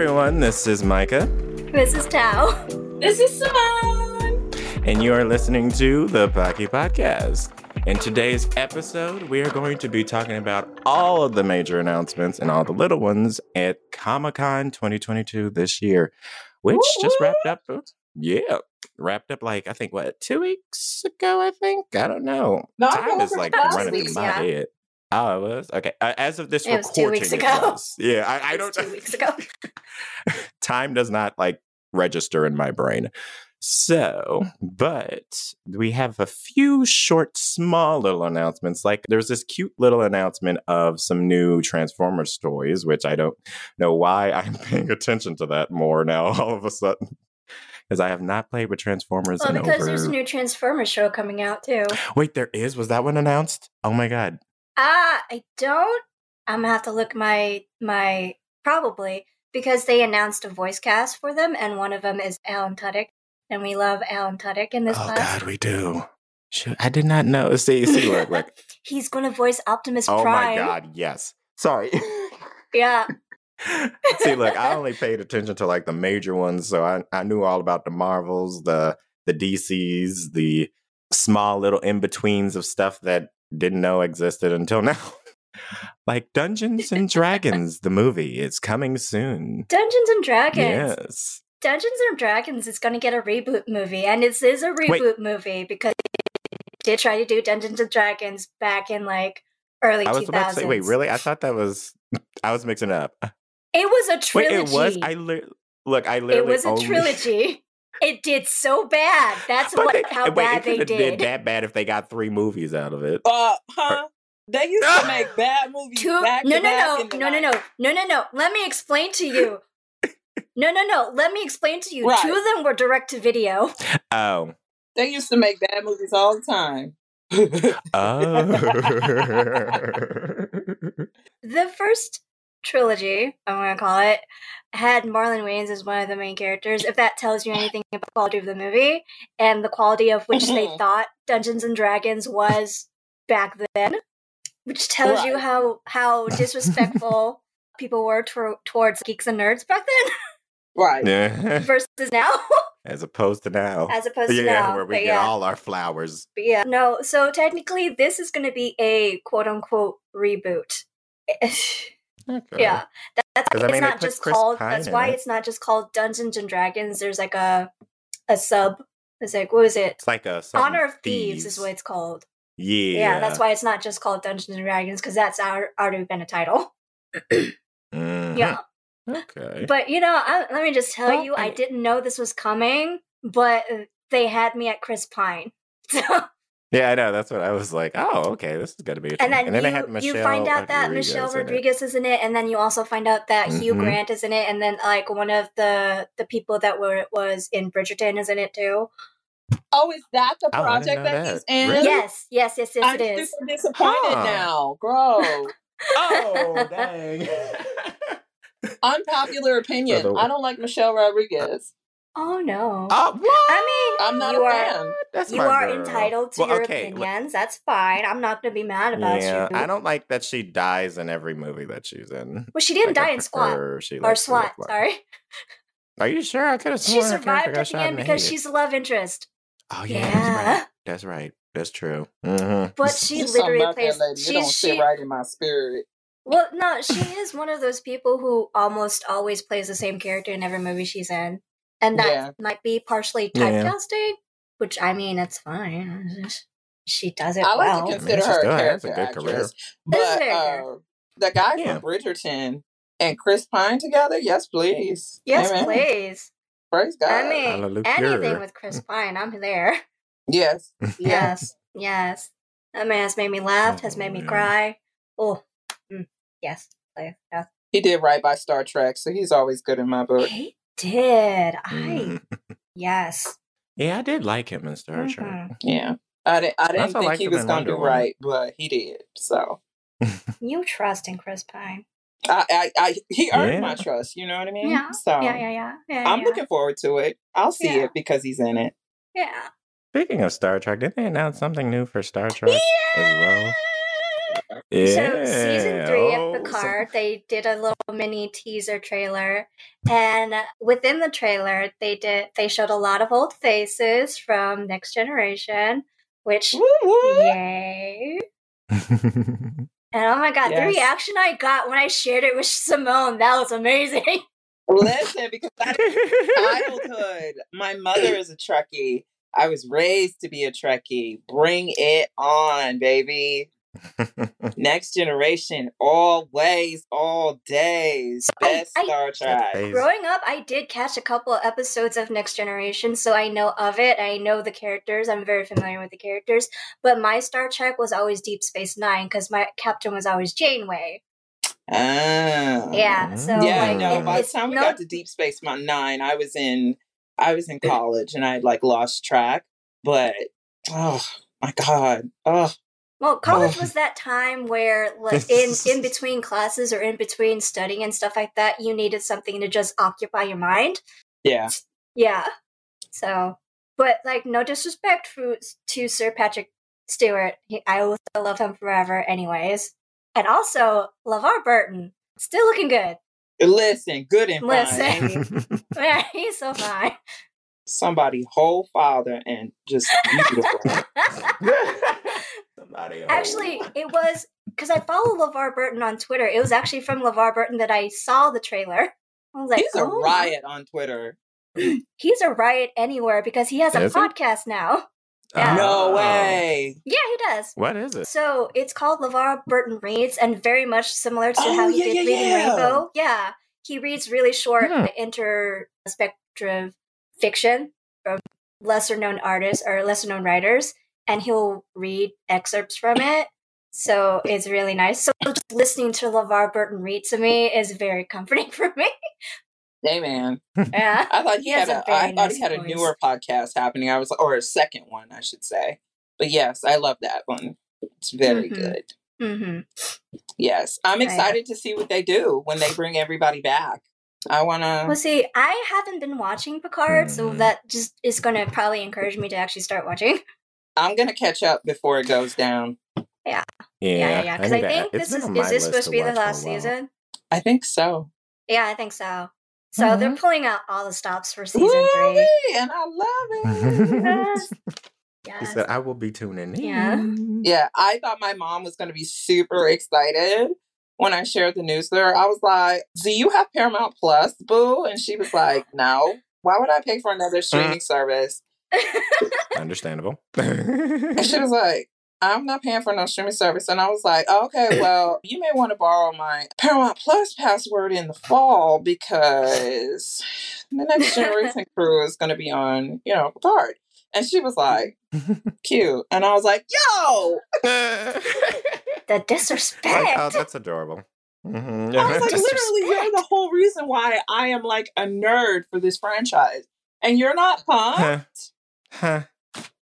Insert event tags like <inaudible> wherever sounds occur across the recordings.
everyone, this is Micah, This is Tao. This is Simone. and you are listening to the Pocky Podcast. In today's episode, we are going to be talking about all of the major announcements and all the little ones at Comic Con 2022 this year, which Woo just wrapped up. Yeah, wrapped up like, I think, what, two weeks ago, I think? I don't know. No, Time is like running week, through my yeah. head. Oh, it was? Okay. Uh, as of this It was recording, two weeks ago. <laughs> Yeah, I, I don't two weeks <laughs> ago. <laughs> time does not like register in my brain. So, but we have a few short, small little announcements. Like there's this cute little announcement of some new Transformers toys, which I don't know why I'm paying attention to that more now all of a sudden. Because I have not played with Transformers Well, because over. there's a new Transformers show coming out too. Wait, there is? Was that one announced? Oh my god. Ah, I don't. I'm gonna have to look my my probably because they announced a voice cast for them, and one of them is Alan Tudyk, and we love Alan Tudyk in this oh class. god, we do. Shoot, I did not know. See, see, look, look. <laughs> He's gonna voice Optimus Oh Prime. Oh my god, yes. Sorry. <laughs> Yeah, See, look, I <laughs> only paid attention to like the major ones, so I, I knew all about the Marvels, the the DCs, the small little in betweens of stuff that didn't know existed until <laughs> now. like Dungeons and Dragons, the movie, it's coming soon. Dungeons and Dragons. Yes. Dungeons and Dragons is gonna get a reboot movie, and this is a reboot movie because they did try to do Dungeons and Dragons back in like early I was 2000s. about to say, wait, really? I thought that was <laughs> I was mixing it up. It was a Wait, trilogy. it was. I li- look. I literally. It was a only- trilogy. It did so bad. That's But what they- how wait, bad it they could've did. that bad if they got three movies out of it. Uh, huh? They used to <laughs> make bad movies Two, back no, to no, back no, no, no, no, no, no, no. Let me explain to you. no, no, no. Let me explain to you. Right. Two of them were direct to video. Oh. They used to make bad movies all the time. Oh. The first trilogy, I'm gonna call it, had Marlon Wayans as one of the main characters. If that tells you anything about the quality of the movie and the quality of which they mm-hmm. thought Dungeons and Dragons was back then, which tells you how how disrespectful <laughs> people were tor- towards geeks and nerds back then right. Yeah. <laughs> versus now, As opposed to now. as opposed to yeah, now. where we But get yeah. all our flowers. But yeah, no. So technically, this is going to be a quote unquote reboot. <laughs> Okay. yeah, that, that's 'Cause, why I mean, it's not just Chris called. Pine That's why it. it's not just called Dungeons and Dragons. There's like a a sub. It's like what is it? It's like a Honor of Thieves, is what it's called. Yeah. Yeah. that's why it's not just called Dungeons and Dragons because that's our, already been a title. Mhm. Yeah, Okay. but you know, I, let me just tell Well, you, I I didn't know this was coming, but uh, they had me at Chris Pine. <laughs> So yeah, I know. That's what I was like. Oh, okay. This is going to be. and then, and then you, they had Michelle you find out that Rodriguez Michelle in. Rodriguez is in it, and then you also find out that Hugh Mhm. Grant is in it, and then like one of the the people that were was in Bridgerton is in it too. Oh, is that the Oh, project know that, that. he's in? Really? Yes, yes, yes, yes, I'm it is. super disappointed Huh. now, bro. Oh, <laughs> dang. <laughs> Unpopular opinion. I don't like Michelle Rodriguez. Oh no. oh, what? I mean, I'm not you a are fan. That's you are girl. entitled to Well, your okay, look- opinions. That's fine. I'm not gonna be mad about yeah, you. I don't like that she dies in every movie that she's in. Well, she didn't Like, die in SWAT she or likes SWAT. Sorry, Are you sure? I could have she sworn her survived got at the end because she's a love interest. Oh yeah, Yeah. that's right. That's right. That's true. hmm But she There's something literally about plays. that lady. It She, don't she, sit right in my spirit. Well, no, she is one of those people who almost always plays the same character in every movie she's in. And that Yeah. might be partially Yeah. typecasting, which I mean, it's fine. She does it I like well. to mean, consider she her still a has a character good career. actress. This is But uh, the guy Yeah. from Bridgerton and Chris Pine together, yes, please. yes, Amen. please. Praise God. I mean, Hallelujah. anything with Chris Pine, I'm there. yes. <laughs> Yes, yes. That man has made me laugh, has made me man. cry. Oh, mm, yes, please. Yes. He did right by Star Trek, so he's always good in my book. He did. I Mhm. <laughs> yes. Yeah, I did like him in Star Mhm. Trek. Yeah. I didn't, I didn't also think liked he was going to do right, but he did. So <laughs> You trust in Chris Pine. I, I, I he earned Yeah. my trust. You know what I mean? Yeah, So Yeah, yeah, yeah. yeah I'm yeah. looking forward to it. I'll see Yeah. it because he's in it. Yeah. Speaking of Star Trek, didn't they announce something new for Star Trek as well? Yeah. So season three Oh, of so- Picard, they did a little mini teaser trailer, and within the trailer, they did they showed a lot of old faces from Next Generation, which Woo woo. yay! <laughs> And oh my god, the reaction I got when I shared it with <laughs> Simone, that was amazing. <laughs> Listen, because that is childhood. My mother is a Trekkie. I was raised to be a Trekkie. Bring it on, baby. Next generation, always, all days. Best I- Star Trek. Growing up, I did catch a couple of episodes of Next Generation, so I know of it. I know the characters. I'm very familiar with the characters. But my Star Trek was always Deep Space Nine because my captain was always Janeway. Ah. Yeah, so Yeah, like, no. it- By the time we no- got to Deep Space Nine, I was in, I was in college, and I had like lost track. But oh my god, oh Well, college was that time where, like, <laughs> in in between classes or in between studying and stuff like that, you needed something to just occupy your mind. yeah, Yeah. So, but like, no disrespect for, to Sir Patrick Stewart. He, I will still love him forever, anyways. And also, LeVar Burton, still looking good. listen, good and Listen. fine. <laughs> Yeah, he's so fine. Somebody whole father and just beautiful. <laughs> Somebody actually, it was <laughs> because I follow LeVar Burton on Twitter. It was actually from LeVar Burton that I saw the trailer. <laughs> I was like, He's a "Oh, riot on Twitter. <clears throat> He's a riot anywhere because he has a Is he? podcast now. Yeah. No Oh. way. Yeah, he does. What is it? So it's called LeVar Burton Reads, and very much similar to Oh, how he yeah, did yeah, Reading yeah. Rainbow. Yeah, he reads really short Hmm. interspective fiction from lesser known artists or lesser known writers, and he'll read excerpts from it. So it's really nice. So just listening to LeVar Burton read to me is very comforting <laughs> for me. Hey man, Yeah. I thought he, He had a. a I thought nice he had a newer podcast happening. I was, or a second one, I should say. But yes, I love that one. It's very Mhm. good. hmm Yes, I'm excited to see what they do when they bring everybody back. I wanna. Well, see, I haven't been watching Picard, so Mhm. that just is going to probably encourage me to actually start watching. I'm gonna catch up before it goes down. Yeah, Yeah, yeah, because I, need to- think it's this is is this supposed to be the watch for a last season? I think so. Yeah, I think so. So they're Mhm. pulling out all the stops for season Woo-wee, three. and I love it. Yes. <laughs> He said, "I will be tuning in." Yeah. yeah, I thought my mom was gonna be super excited when I shared the news with her. I was like, "Do you have Paramount Plus, boo?" And she was like, "No. Why would I pay for another streaming service?" <laughs> Understandable. <laughs> And she was like, I'm not paying for no streaming service. And I was like, okay, <laughs> well, you may want to borrow my Paramount Plus password in the fall because the next generation crew is going to be on, you know, Picard. And she was like, cute. And I was like, yo! the disrespect. Like, oh, that's adorable. Mhm. I was like, Just- literally, you're the whole reason why I am like a nerd for this franchise. And you're not pumped? Huh.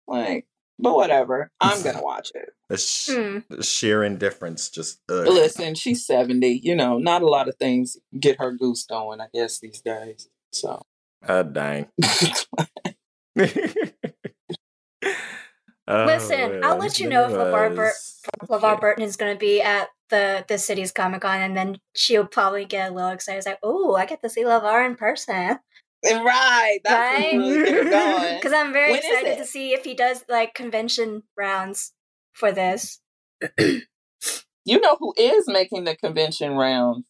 Like, but whatever. I'm <laughs> going to watch it. The, sh- Hmm. the sheer indifference just. Ugh. Listen, she's 70. You know, not a lot of things get her goose going, I guess, these days. So, Uh, dang. <laughs> <laughs> Oh, Listen, I'll let you it know if LeVar Bur- was- LeVar. Burton is going to be at the the city's Comic Con, and then she'll probably get a little excited. It's like, oh, I get to see LeVar in person. Right. That's Right? what really get her going. <laughs> Because I'm very When is excited to see if he does like convention rounds for this. <clears throat> You know who is making the convention rounds?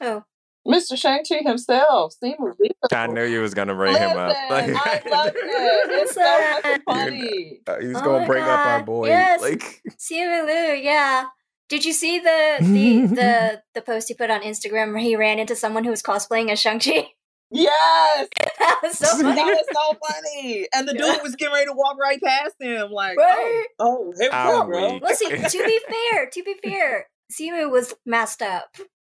Oh, Mr. Shang-Chi himself. Simu Liu. I knew you was gonna bring Listen, him up. I <laughs> love it. It's so <laughs> fucking funny. Uh, he's Oh gonna my bring up our boy. yes. Like, Simu Liu, yeah. Did you see the the the the post he put on Instagram where he ran into someone who was cosplaying as Shang Chi? Yes, <laughs> that was so that funny. was so funny. And the dude was getting ready to walk right past him, like, oh, Right? oh, oh, here we go, bro. Well, see, <laughs> to be fair, to be fair, Simu was messed up.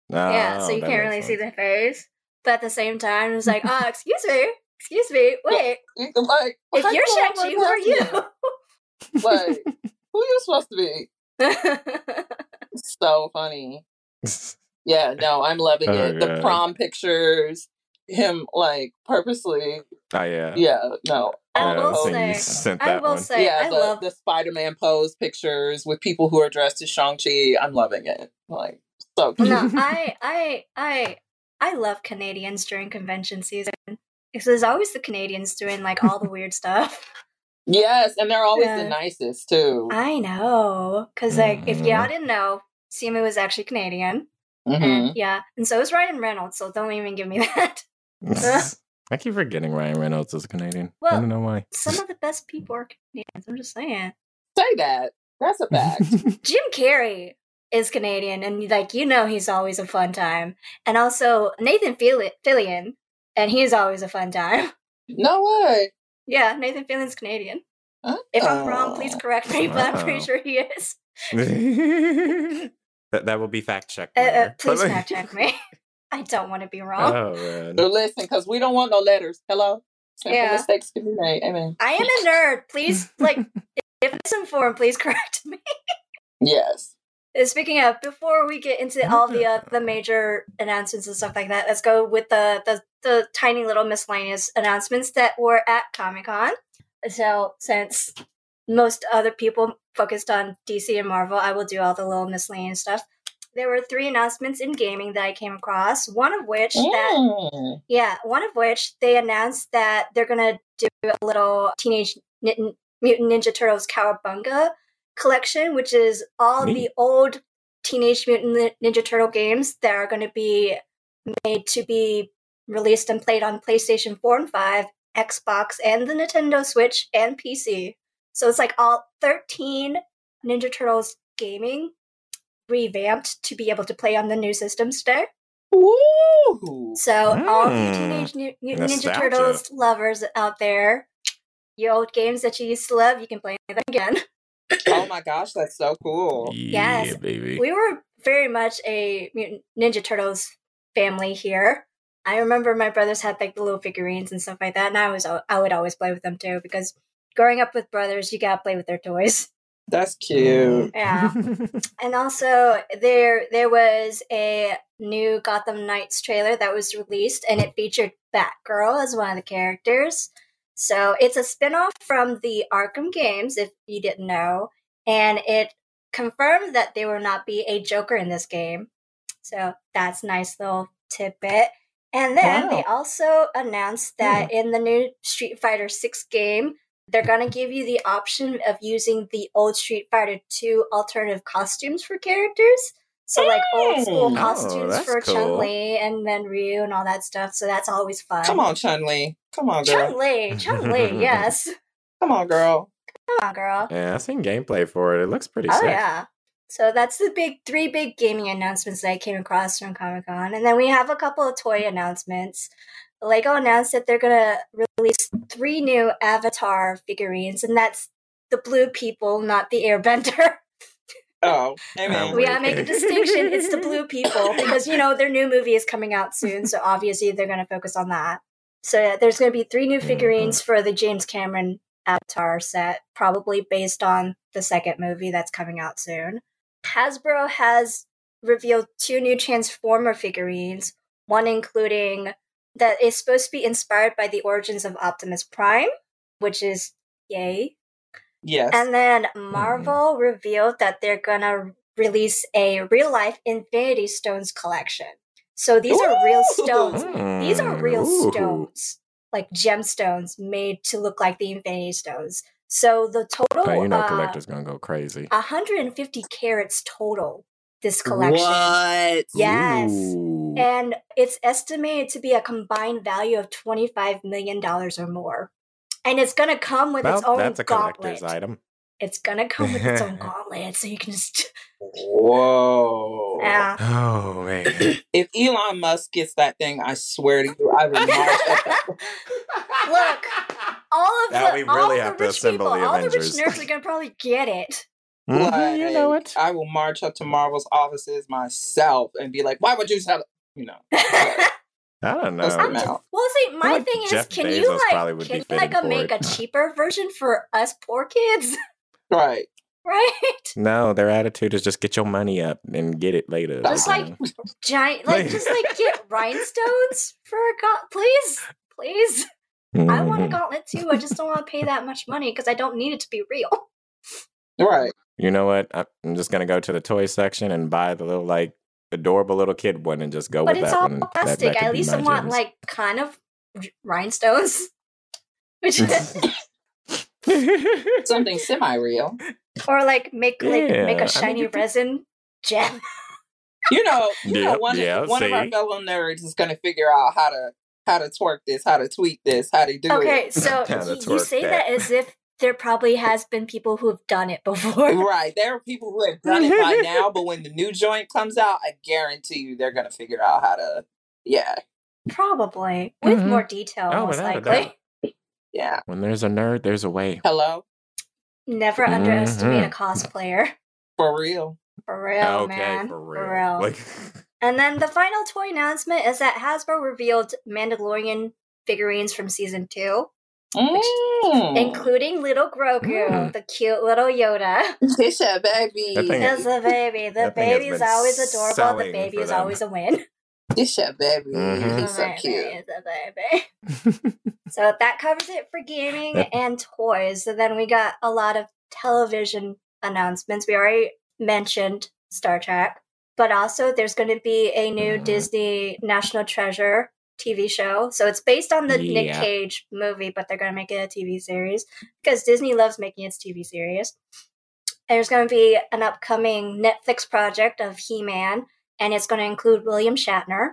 yeah, so Oh, you can't makes really see sense. the face. But at the same time, it was like, oh, <laughs> excuse me, excuse me, wait, You like, if you're you walk Shang-Chi, who are you? Like, who are you supposed to be? So funny. Yeah, no, I'm loving Oh, it. The prom pictures, him like purposely. oh yeah. Yeah, no, I will say, you I will one. say, yeah, I the, love the Spider-Man pose pictures with people who are dressed as Shang-Chi. I'm loving it. Like, so cute. no, <laughs> I, I, I, I love Canadians during convention season. Because there's always the Canadians doing like all the <laughs> weird stuff. Yes, and they're always Yeah. the nicest too. I know, because like if Mhm. y'all didn't know, Simu was actually Canadian, Mhm. and yeah, and so is Ryan Reynolds. So don't even give me <laughs> that. <laughs> I keep forgetting Ryan Reynolds is Canadian. I don't know why. Some of the best people are Canadians. I'm just saying. Say that. That's a fact. <laughs> Jim Carrey is Canadian, and like you know, he's always a fun time. And also Nathan Fillion, Fillion and he's always a fun time. <laughs> no way. Yeah, Nathan Fillion's Canadian. If I'm wrong, please Oh. correct me, but I'm pretty sure he is. that, that will be fact checked. Uh, uh, later. please fact check me. I don't want to be wrong. Oh man. So listen, because we don't want no letters. Hello. Simple Yeah. mistakes can be made. Amen. I am a nerd. Please, like, <laughs> if it's informed, please correct me. Yes. Uh, Speaking of, before we get into all the uh, the major announcements and stuff like that, let's go with the the, the tiny little miscellaneous announcements that were at Comic Con. So, since most other people focused on DC and Marvel, I will do all the little miscellaneous stuff. There were three announcements in gaming that I came across. One of which that Mm. yeah, one of which they announced that they're gonna do a little Teenage Mutant Mutant Ninja Turtles Cowabunga collection, which is all the old Teenage Mutant Ninja Turtle games that are going to be made to be released and played on PlayStation 4 and 5, Xbox, and the Nintendo Switch and PC. So it's like all 13 Ninja Turtles gaming revamped to be able to play on the new systems today. Woo! So all you Mm. Teenage Mu- Mutant Ninja Nostalgia. Turtles lovers out there, your old games that you used to love, you can play them again. Oh my gosh, that's so cool. Yeah, Yes. baby. We were very much a Mutant Ninja Turtles family here. I remember my brothers had like the little figurines and stuff like that, and I was I would always play with them too because growing up with brothers, you gotta play with their toys. That's mm-hmm. cute. Yeah. <laughs> And also there there was a new Gotham Knights trailer that was released and it featured Batgirl as one of the characters. So it's a spin-off from the Arkham games, if you didn't know, and it confirmed that there will not be a Joker in this game. So that's a nice little tidbit. And then they also announced that hmm. in the new Street Fighter 6 game, they're going to give you the option of using the old Street Fighter 2 alternative costumes for characters. So, like old school Mm. Oh, costumes that's for cool. Chun Li and then Ryu and all that stuff. So, that's always fun. Come on, Chun Li. Come on, girl. Chun Li, Chun Li, <laughs> yes. Come on, girl. Come on, girl. yeah, I've seen gameplay for it. It looks pretty Oh sick. yeah. So that's the big three big gaming announcements that I came across from Comic Con, and then we have a couple of toy announcements. Lego announced that they're gonna release three new Avatar figurines, and that's the blue people, not the Airbender. <laughs> Oh, amen. we gotta make a distinction. It's the blue people <laughs> because you know their new movie is coming out soon, so obviously they're gonna focus on that. So yeah, there's gonna be three new mm-hmm. figurines for the James Cameron Avatar set, probably based on the second movie that's coming out soon. Hasbro has revealed two new Transformer figurines, one including that is supposed to be inspired by the origins of Optimus Prime, which is yay. Yes. And then Marvel revealed that they're gonna release a real life Infinity Stones collection. So these are real Ooh! stones. These are real Ooh. stones, like gemstones made to look like the Infinity Stones. So the total, you know, uh, collector's gonna go crazy. 150 carats total. This collection, What? Yes. Ooh. and it's estimated to be a combined value of 25 million dollars or more. And it's gonna come with well, its own that's a collector's gauntlet. item. It's gonna <laughs> come with its own gauntlet, so you can just Whoa. yeah. Oh man. <clears throat> If Elon Musk gets that thing, I swear to you, I will march at that. Look, all of Now the we all really of have the rich assemble people, the all the rich Avengers. nerds are gonna probably get it. Mhm, you know it. I will march up to Marvel's offices myself and be like, why would you sell it? You know. <laughs> I don't know. them out. Well, see, my like thing is, can Bezos you like, can you like a, make it. a cheaper version for us poor kids, <laughs> Right. right? No, their attitude is just get your money up and get it later. Just you like- Giant, like <laughs> just like get rhinestones for a god, please, please. I want a Mhm. gauntlet too. I just don't want to pay that much money because I don't need it to be real. Right. You know what? I- I'm just gonna go to the toy section and buy the little like adorable little kid one and just go But with it's that all one. That- plastic. that could At least I want gems. like kind of rhinestones. <laughs> Which is <laughs> <laughs> Something semi-real. or like make like make Yeah, I mean, a shiny you could- resin gem. You know, you know, one yeah, of one of our fellow nerds is gonna figure out how to how to twerk this, how to tweak this, how to do Okay, it. Okay, so Yeah, you say that. that as if there probably has been people who have done it <laughs> before. Right. There are people who have done it by <laughs> now, but when the new joint comes out, I guarantee you they're gonna figure out how to yeah. Probably with Mhm. more detail, Oh, most without a likely. Yeah. when there's a nerd, there's a way. Hello? Never underestimate a cosplayer. For real. For real, okay, man. for real. Like, <laughs> And then the final toy announcement is that Hasbro revealed Mandalorian figurines from season two, Mm. including little Grogu, Mm. the cute little Yoda. <laughs> It's a baby. That thing a baby. The that thing has baby is always adorable. The baby is them. always a win. <laughs> It's a baby. Mhm. He's so The cute. baby is a baby. So <laughs> that covers it for gaming Yep. and toys. So then we got a lot of television announcements. We already mentioned Star Trek, but also there's going to be a new Mhm. Disney National Treasure TV show. So it's based on the Nick Cage movie, but they're going to make it a TV series because Disney loves making its TV series. There's going to be an upcoming Netflix project of He Man, and it's going to include William Shatner.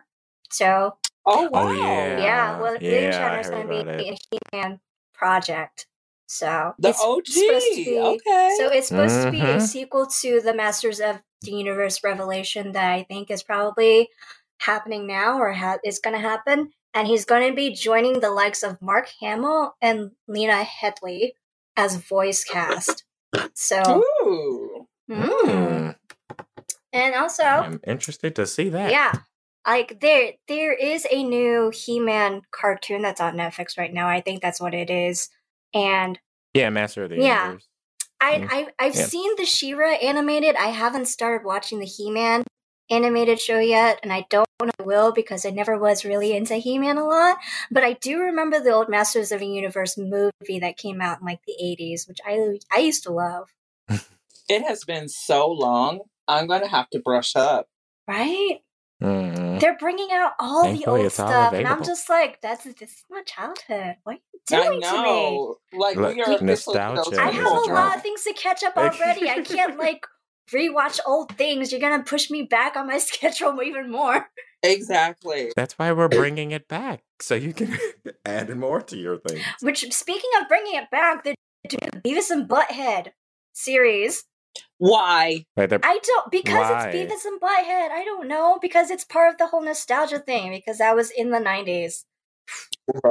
So Oh wow. Oh, yeah. yeah, well, William yeah, I Shatner's going to be about a He-Man project. So The it's OG. supposed to be- okay. So it's supposed to be a Mhm. sequel to the Masters of the Universe Revelation that I think is probably happening now or ha- is going to happen. And he's going to be joining the likes of Mark Hamill and Lena Headey as voice cast. So, Ooh. mm. Mm, and also, I'm interested to see that. Yeah. Like there there is a new He-Man cartoon that's on Netflix right now. I think that's what it is. And Yeah, Master of the Yeah. Universe. I. I I've Yeah. seen the She-Ra animated. I haven't started watching the He-Man animated show yet, and I don't know if I will because I never was really into He-Man a lot. But I do remember the old Masters of the Universe movie that came out in like the 80s, which I I used to love. <laughs> It has been so long. I'm gonna have to brush up. Right? Mhm. They're bringing out all the old it's all stuff, and I'm just like, that's this is my childhood. What are you doing to me? Like Look, we are officially nostalgia I have a a lot of things to catch up already. I can't <laughs> like rewatch old things. You're gonna push me back on my <laughs> schedule even more. Exactly. That's why we're bringing it back, so you can <laughs> add more to your thing. Which, speaking of bringing it back, the the Beavis and Butthead series. Why? Right, I don't because Why? it's Beavis and Butthead. I don't know because it's part of the whole nostalgia thing because that was in the '90s.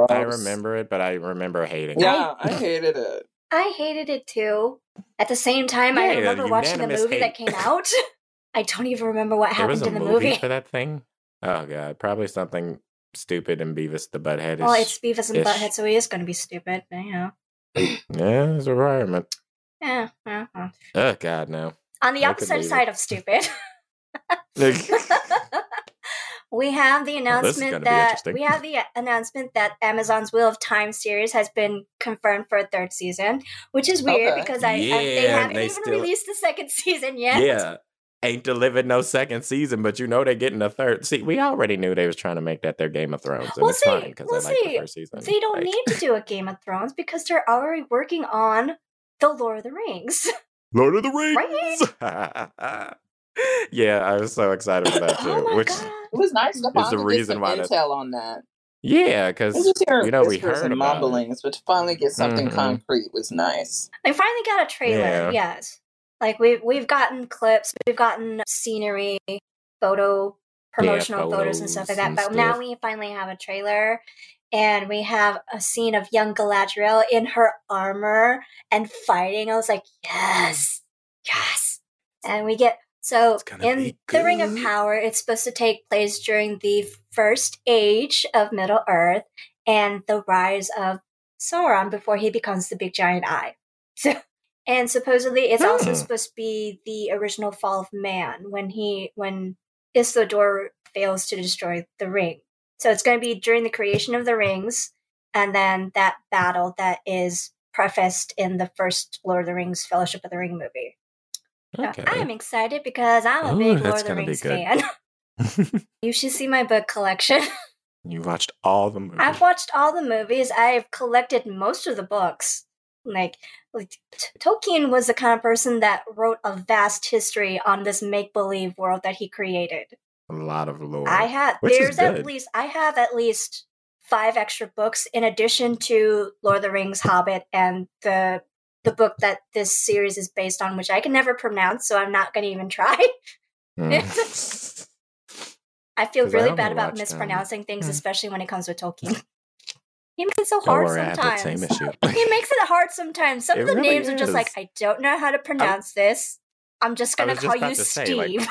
I remember it, but I remember hating it. Yeah, I hated it. I hated it too. At the same time, I remember watching the movie that came out. <laughs> I don't even remember what There happened in the movie, movie. for that thing. Oh god, probably something stupid and Beavis the Butthead. Well, it's Beavis and ish. Butthead, so he is going to be stupid. But, you know, <clears throat> yeah, it's a requirement. yeah, yeah, yeah. Oh god, no. On the I opposite leave it. side of stupid, <laughs> <laughs> we have the Well, this is announcement that we have the announcement that Amazon's Wheel of Time series has been confirmed for a third season, which is weird Okay. because I, I- they haven't they even still- released the second <laughs> season yet. yeah. Ain't delivered no second season, but you know they're getting a third. See, we already knew they was trying to make that their Game of Thrones, and Well, it's see, because well, I like see, the first season. They don't Like, need to do a Game of Thrones because they're already working on the Lord of the Rings. Lord of the Rings. <laughs> <laughs> <laughs> yeah, I was so excited for that <laughs> too. oh which, god! It was nice to Is finally the reason some why that's- intel on that. yeah, I because just hear you know, we heard and about it. mumblings, but to finally get something Mhm. concrete was nice. I finally got a trailer. Yeah. Yes, like we've we've gotten clips, we've gotten scenery, photo, promotional photos and stuff like that. and But now we finally have a trailer, and we have a scene of young Galadriel in her armor and fighting. I was like, yes, yes, and we get. So in the Ring of. Power, it's supposed to take place during the first age of Middle Earth and the rise of Sauron before he becomes the big giant eye. <laughs> So, and supposedly it's also Hmm. supposed to be the original fall of man when he when Isildur fails to destroy the ring. So it's going to be during the creation of the rings, and then that battle that is prefaced in the first Lord of the Rings Fellowship of the Ring movie. Okay. I'm excited because I'm a Ooh, big Lord of the Rings fan. <laughs> <laughs> you should see my book collection. you watched all the movies. I've watched all the movies. I've collected most of the books. Like, like Tolkien was the kind of person that wrote a vast history on this make believe world that he created. a lot of lore. I have there's at least I have at least five extra books in addition to Lord of the Rings, Hobbit, and the the book that this series is based on, which I can never pronounce, so I'm not going to even try. Mm. <laughs> I feel really only bad about mispronouncing things, hmm. especially when it comes with Tolkien. <laughs> he makes it so Don't hard worry, I sometimes. same issue. <laughs> he makes it hard sometimes. Some It of the really names are just like. I don't know how to pronounce this. I'm just gonna call you to say, like, Steve.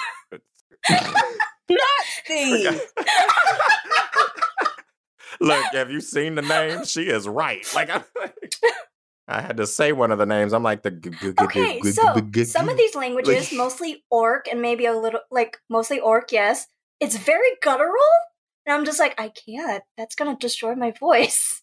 Steve. Look, have you seen the name? She is right. Like I, I had to say one of the names. I'm like the. g- g- g- okay, g- so some of these languages, mostly Orc and maybe a little like mostly Orc, yes, it's very guttural, and I'm just like, I can't. That's gonna destroy my voice.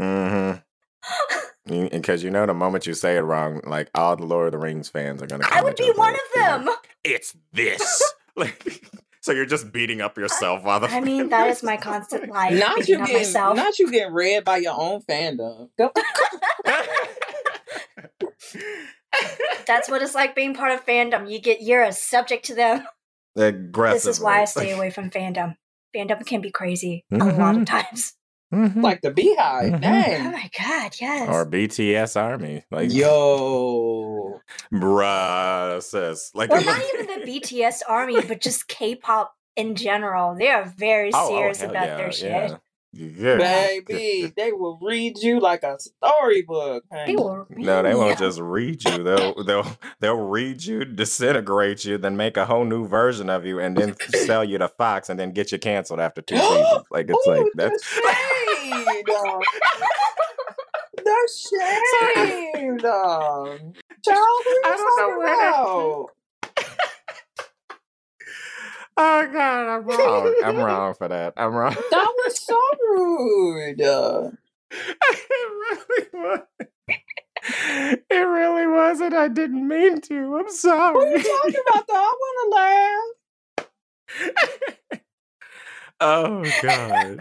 Mm-hmm. <laughs> Because you know, the moment you say it wrong, like all the Lord of the Rings fans are gonna. I would be one of them. like, It's this. <laughs> like, so you're just beating up yourself while the. I mean, that is my constant life. Not you up getting, myself. not you getting read by your own fandom. <laughs> <laughs> That's what it's like being part of fandom. You get you're a subject to them. Aggressive. This is why I stay <laughs> away from fandom. Fandom can be crazy a lot of mm-hmm. times. Like the BeyHive. Mhm. Oh my god, yes. Or BTS Army, like Yo. <laughs> bruh, sis. Like, well, <laughs> not even the BTS army, but just K-pop in general. They are very Oh, oh, serious hell about yeah, their shit. yeah. Yeah. Baby, they will read you like a storybook. They will read No, they won't you. just read you. They'll <laughs> they'll they'll read you, disintegrate you, then make a whole new version of you, and then sell you to Fox, and then get you canceled after two seasons. <gasps> Like it's like Ooh, that's <laughs> the shade. Child, I don't know where about? <laughs> oh god, I'm <laughs> wrong. I'm wrong for that. I'm wrong. That was so rude. It really was. It really wasn't. I didn't mean to. I'm sorry. what are you talking about? Though I want to laugh. oh god.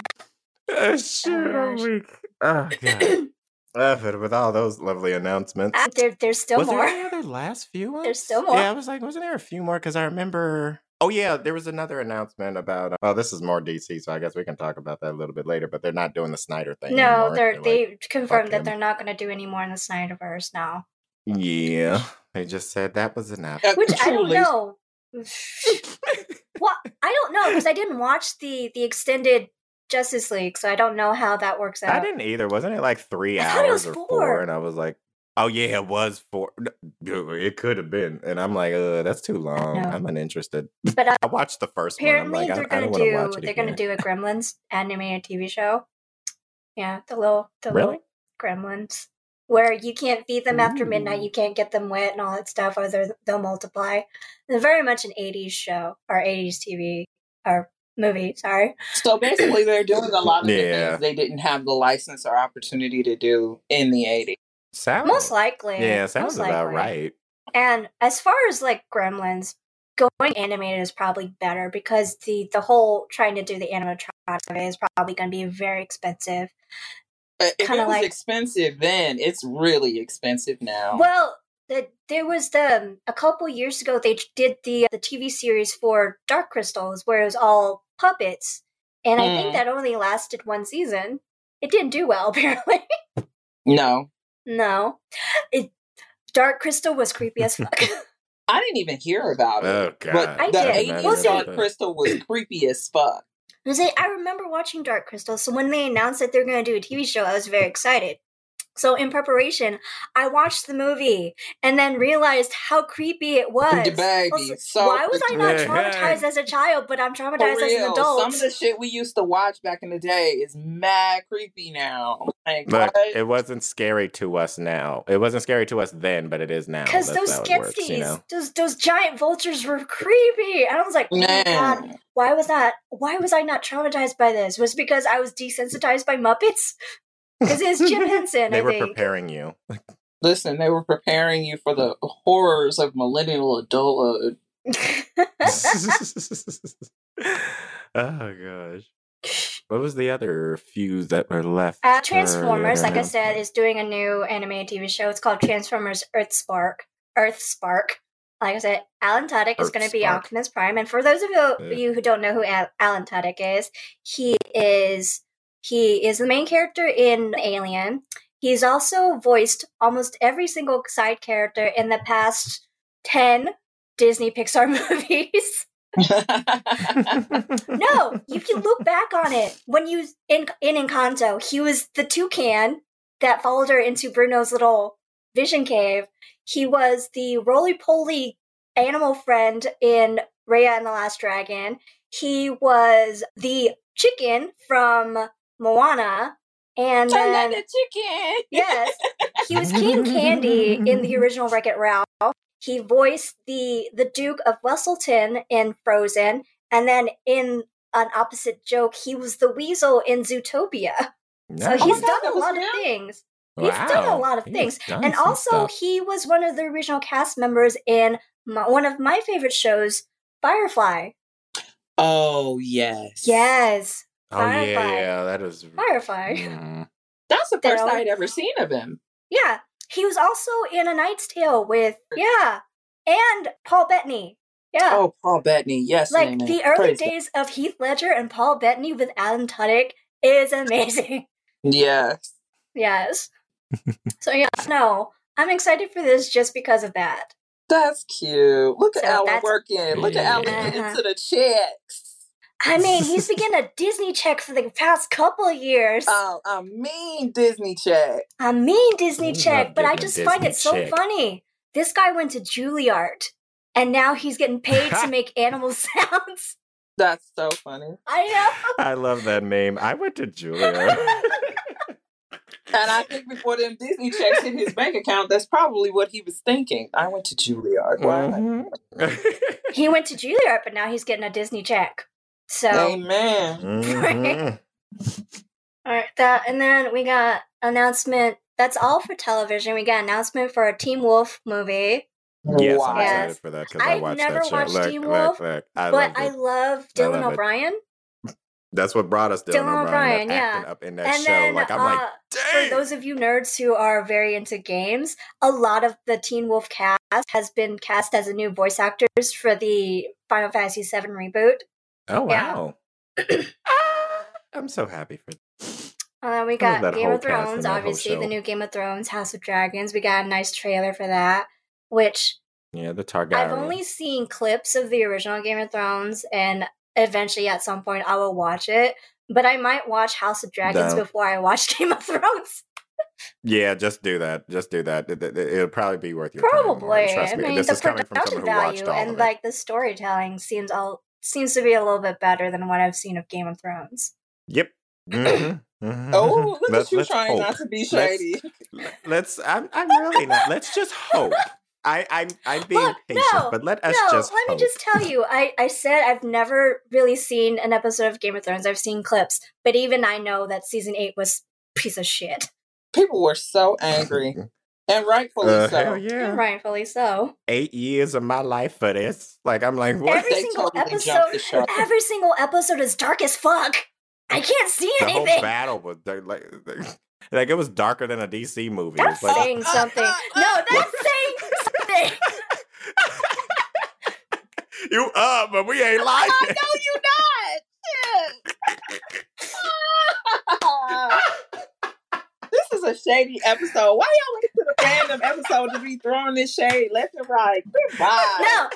Uh, shit, Oh, I'm weak. Oh god. <coughs> Uh, but with all those lovely announcements. Ah, there, there's still was more. there <laughs> any other last few ones? There's still more. Yeah, I was like, wasn't there a few more? Because I remember. Oh yeah, there was another announcement about. Uh, oh, this is more DC, so I guess we can talk about that a little bit later. But they're not doing the Snyder thing. No, anymore. they're like, they confirmed that him. they're not going to do any more in the Snyderverse now. Yeah, they just said that was enough. Uh, Which I don't truly. know. <laughs> well, I don't know because I didn't watch the the extended Justice League, so I don't know how that works out. I didn't either. Wasn't it like three I hours or four. four? And I was like, oh yeah, it was four. It could have been. And I'm like, uh, that's too long. I'm uninterested. But uh, <laughs> I watched the first one. Apparently like, they're I gonna do they're again. gonna do a Gremlins animated TV show. Yeah, the little the Really? little Gremlins, where you can't feed them after midnight, you can't get them wet and all that stuff, or they'll multiply. They're very much an '80s show or '80s TV or movie. Sorry. So basically, they're doing a lot of the Yeah. things they didn't have the license or opportunity to do in the 80s. Sounds Most likely. yeah, sounds about likely. right. And as far as like Gremlins, going animated is probably better because the the whole trying to do the animatronic of it is probably going to be very expensive. But if Kinda it was like- expensive then, it's really expensive now. Well, the, there was the a couple years ago they did the the TV series for Dark Crystals where it was all puppets, and I think Mm. that only lasted one season. It didn't do well <laughs> apparently. no. no, it Dark Crystal was creepy as fuck. <laughs> I didn't even hear about it. Oh god. But I the did. 80s Well, Dark Crystal was creepy as fuck. I was like, I remember watching Dark Crystal, so when they announced that they're going to do a TV show, I was very excited. So in preparation, I watched the movie and then realized how creepy it was. The baby. Also, So Why was I not traumatized as a child, but I'm For traumatized as an adult? some of the shit we used to watch back in the day is mad creepy now. Like, Look, what? it wasn't scary to us now. It wasn't scary to us then, but it is now. Because those how works, you know? those those giant vultures were creepy. And I was like, oh my god, Man. why was that? Why was I not traumatized by this? Was it because I was desensitized by Muppets? Because it's Jim <laughs> Henson, They I were think. preparing you. Listen, they were preparing you for the horrors of millennial adulthood. <laughs> oh gosh. What was the other few that were left? Uh, Transformers, like I said, is doing a new animated TV show. It's called Transformers Earth Spark. Earth Spark. Like I said, Alan Tudyk is going to be Optimus Prime. And for those of you, Yeah. you who don't know who Alan Tudyk is, he is he is the main character in Alien. He's also voiced almost every single side character in the past ten Disney Pixar <laughs> movies. <laughs> No, if you look back on it, when you in in Encanto, he was the toucan that followed her into Bruno's little vision cave. He was the roly poly animal friend in Raya and the Last Dragon. He was the chicken from Moana, and Turn then that chicken. <laughs> Yes, he was King Candy in the <laughs> original Wreck It Ralph. He voiced the the Duke of Weselton in Frozen, and then in an opposite joke, he was the Weasel in Zootopia. So Nice. Oh my he's God, done a lot of him? things. he's done a lot of He's things. And also, stuff. he was one of the original cast members in my, one of my favorite shows, Firefly. Oh yes. Yes, Oh yeah, Firefly. yeah, that is. Firefly. Mm. That's the first Daryl. I'd ever seen of him. Yeah, he was also in A Knight's Tale with yeah, and Paul Bettany. Yeah. Oh, Paul Bettany. Yes, like amen. the early Praise God. days of Heath Ledger and Paul Bettany with Alan Tudyk is amazing. <laughs> Yes. yes. <laughs> so yeah, no, I'm excited for this just because of that. That's cute. Look at So Alan that's- working. Look at Alan Yeah. getting Uh-huh. to the checks. I mean, he's <laughs> been getting a Disney check for the past couple of years. Oh, a mean Disney check. a mean Disney I check, but I getting a just find Disney it so check. funny. This guy went to Juilliard, and now he's getting paid to <laughs> make animal <laughs> sounds. That's so funny. I know. I love that name. I went to Juilliard. And I think before them Disney checks hit his bank account, that's probably what he was thinking. I went to Juilliard. Why? Mhm. He went to Juilliard, but now he's getting a Disney check. So Amen. Mhm. <laughs> All right, that and then we got announcement. That's all for television. We got announcement for a Teen Wolf movie, Yes, I'm Wow. Yes. excited for that because I I've watched never that show. watched Look, Teen look, Wolf, look. I but I it. love I Dylan love it. O'Brien. That's what brought us Dylan, Dylan O'Brien, O'Brien, that yeah. up in that And show. then, like I'm uh, like, for those of you nerds who are very into games, a lot of the Teen Wolf cast has been cast as a new voice actors for the Final Fantasy VII reboot. Oh wow. <clears throat> Ah, I'm so happy for. And then we got Game of Thrones, obviously the new Game of Thrones, House of Dragons. We got a nice trailer for that, which Yeah, the Targaryen. I've only seen clips of the original Game of Thrones, and eventually at some point I will watch it. But I might watch House of Dragons before I watch <laughs> Game of Thrones. Yeah, just do that. Just do that. It, will probably be worth your time. Probably. Trust I me. mean, this the is coming from production someone who watched value all and it. like the storytelling seems all seems to be a little bit better than what I've seen of Game of Thrones. Yep. Mhm, mhm. Oh, look Let's- at you trying hope. not to be Let's- shady. Let's. I'm. I'm really not. Let's just hope. I. I'm. I'm <laughs> being Look, patient, no, but let us no, just. let me just tell you, I, I said I've never really seen an episode of Game of Thrones. I've seen clips, but even I know that season eight was piece of shit. People were so <laughs> angry, and rightfully Uh, so. hell yeah! Rightfully so. Eight years of my life for this. Like I'm like, what? Every They single totally jumped episode, the every single episode is dark as fuck. I can't see the whole anything. battle was dark, like, <laughs> like it was darker than a DC movie. That's It's like, saying something. No, that's <laughs> saying something. <laughs> you up, but we ain't lying. Oh, no, you not. Shit. This is a shady episode. Why y'all wait to the random episode to be throwing this shade left and right? Goodbye. No,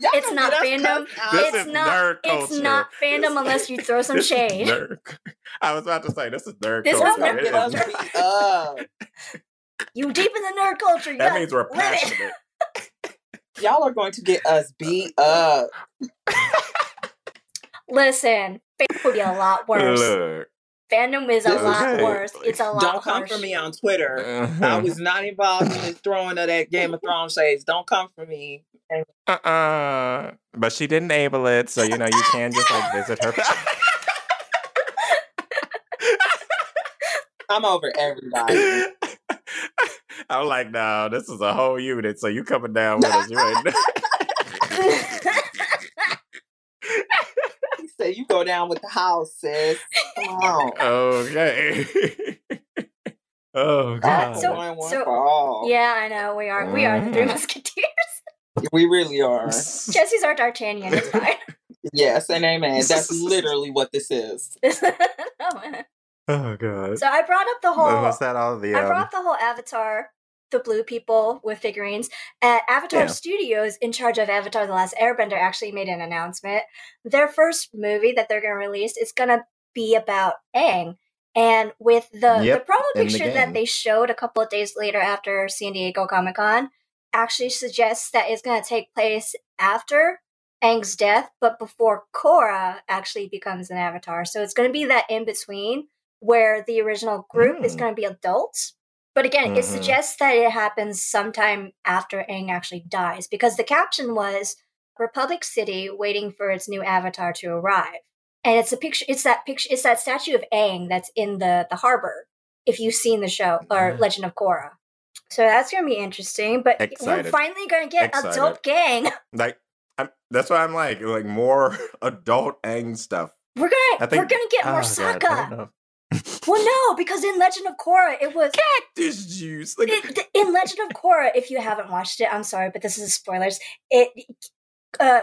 Y'all It's not get fandom. This it's is not. nerd It's not fandom This- unless you throw some <laughs> shade. nerd- I was about to say this is nerd This Y'all culture. gonna nerd It get us is- culture. You deep in the nerd culture. You that means we're passionate. Y'all are going to get us beat up. Listen, fandom would be a lot worse. Look. Fandom is a This is- lot worse. It's a lot worse. Don't come harsh. for me on Twitter. I Uh-huh. was not involved in the throwing of that Game of Thrones shades. Don't come for me. Uh-uh. But she didn't enable it, so you know you can just like visit her. I'm over everybody. <laughs> I'm like, no, this is a whole unit, so you coming down with us. You ain't. He said, "You go down with the house, sis. Come on." okay. <laughs> oh god. So- one, one so- for all. yeah, I know. We are. We are the Three Mhm. Musketeers. <laughs> we really are. <laughs> Jesse's our D'Artagnan. It's fine. Yes, and amen. That's literally what this is. oh god. so I brought up the whole. Was that all the I um, brought the whole Avatar, the blue people with figurines. At Avatar Yeah. Studios, in charge of Avatar: The Last Airbender, actually made an announcement. Their first movie that they're going to release is going to be about Aang. And with the Yep, the promo in the picture that they showed a couple of days later after San Diego Comic Con, actually suggests that it's going to take place after Aang's death, but before Korra actually becomes an Avatar. So it's going to be that in between where the original group is Mm. going to be adults. But again, it Mhm. suggests that it happens sometime after Aang actually dies because the caption was Republic City waiting for its new avatar to arrive. And it's a picture it's that picture it's that statue of Aang that's in the the harbor if you've seen the show or Mhm. Legend of Korra. So that's going to be interesting, but Excited. we're finally going to get Excited. adult gang. <laughs> like I'm, that's why I'm like like more <laughs> adult Aang stuff. We're gonna think we're going to get more Oh, Sokka. Well, no, because in Legend of Korra, it was cactus juice. Like, it, in Legend of Korra. If you haven't watched it, I'm sorry, but this is spoilers. It uh,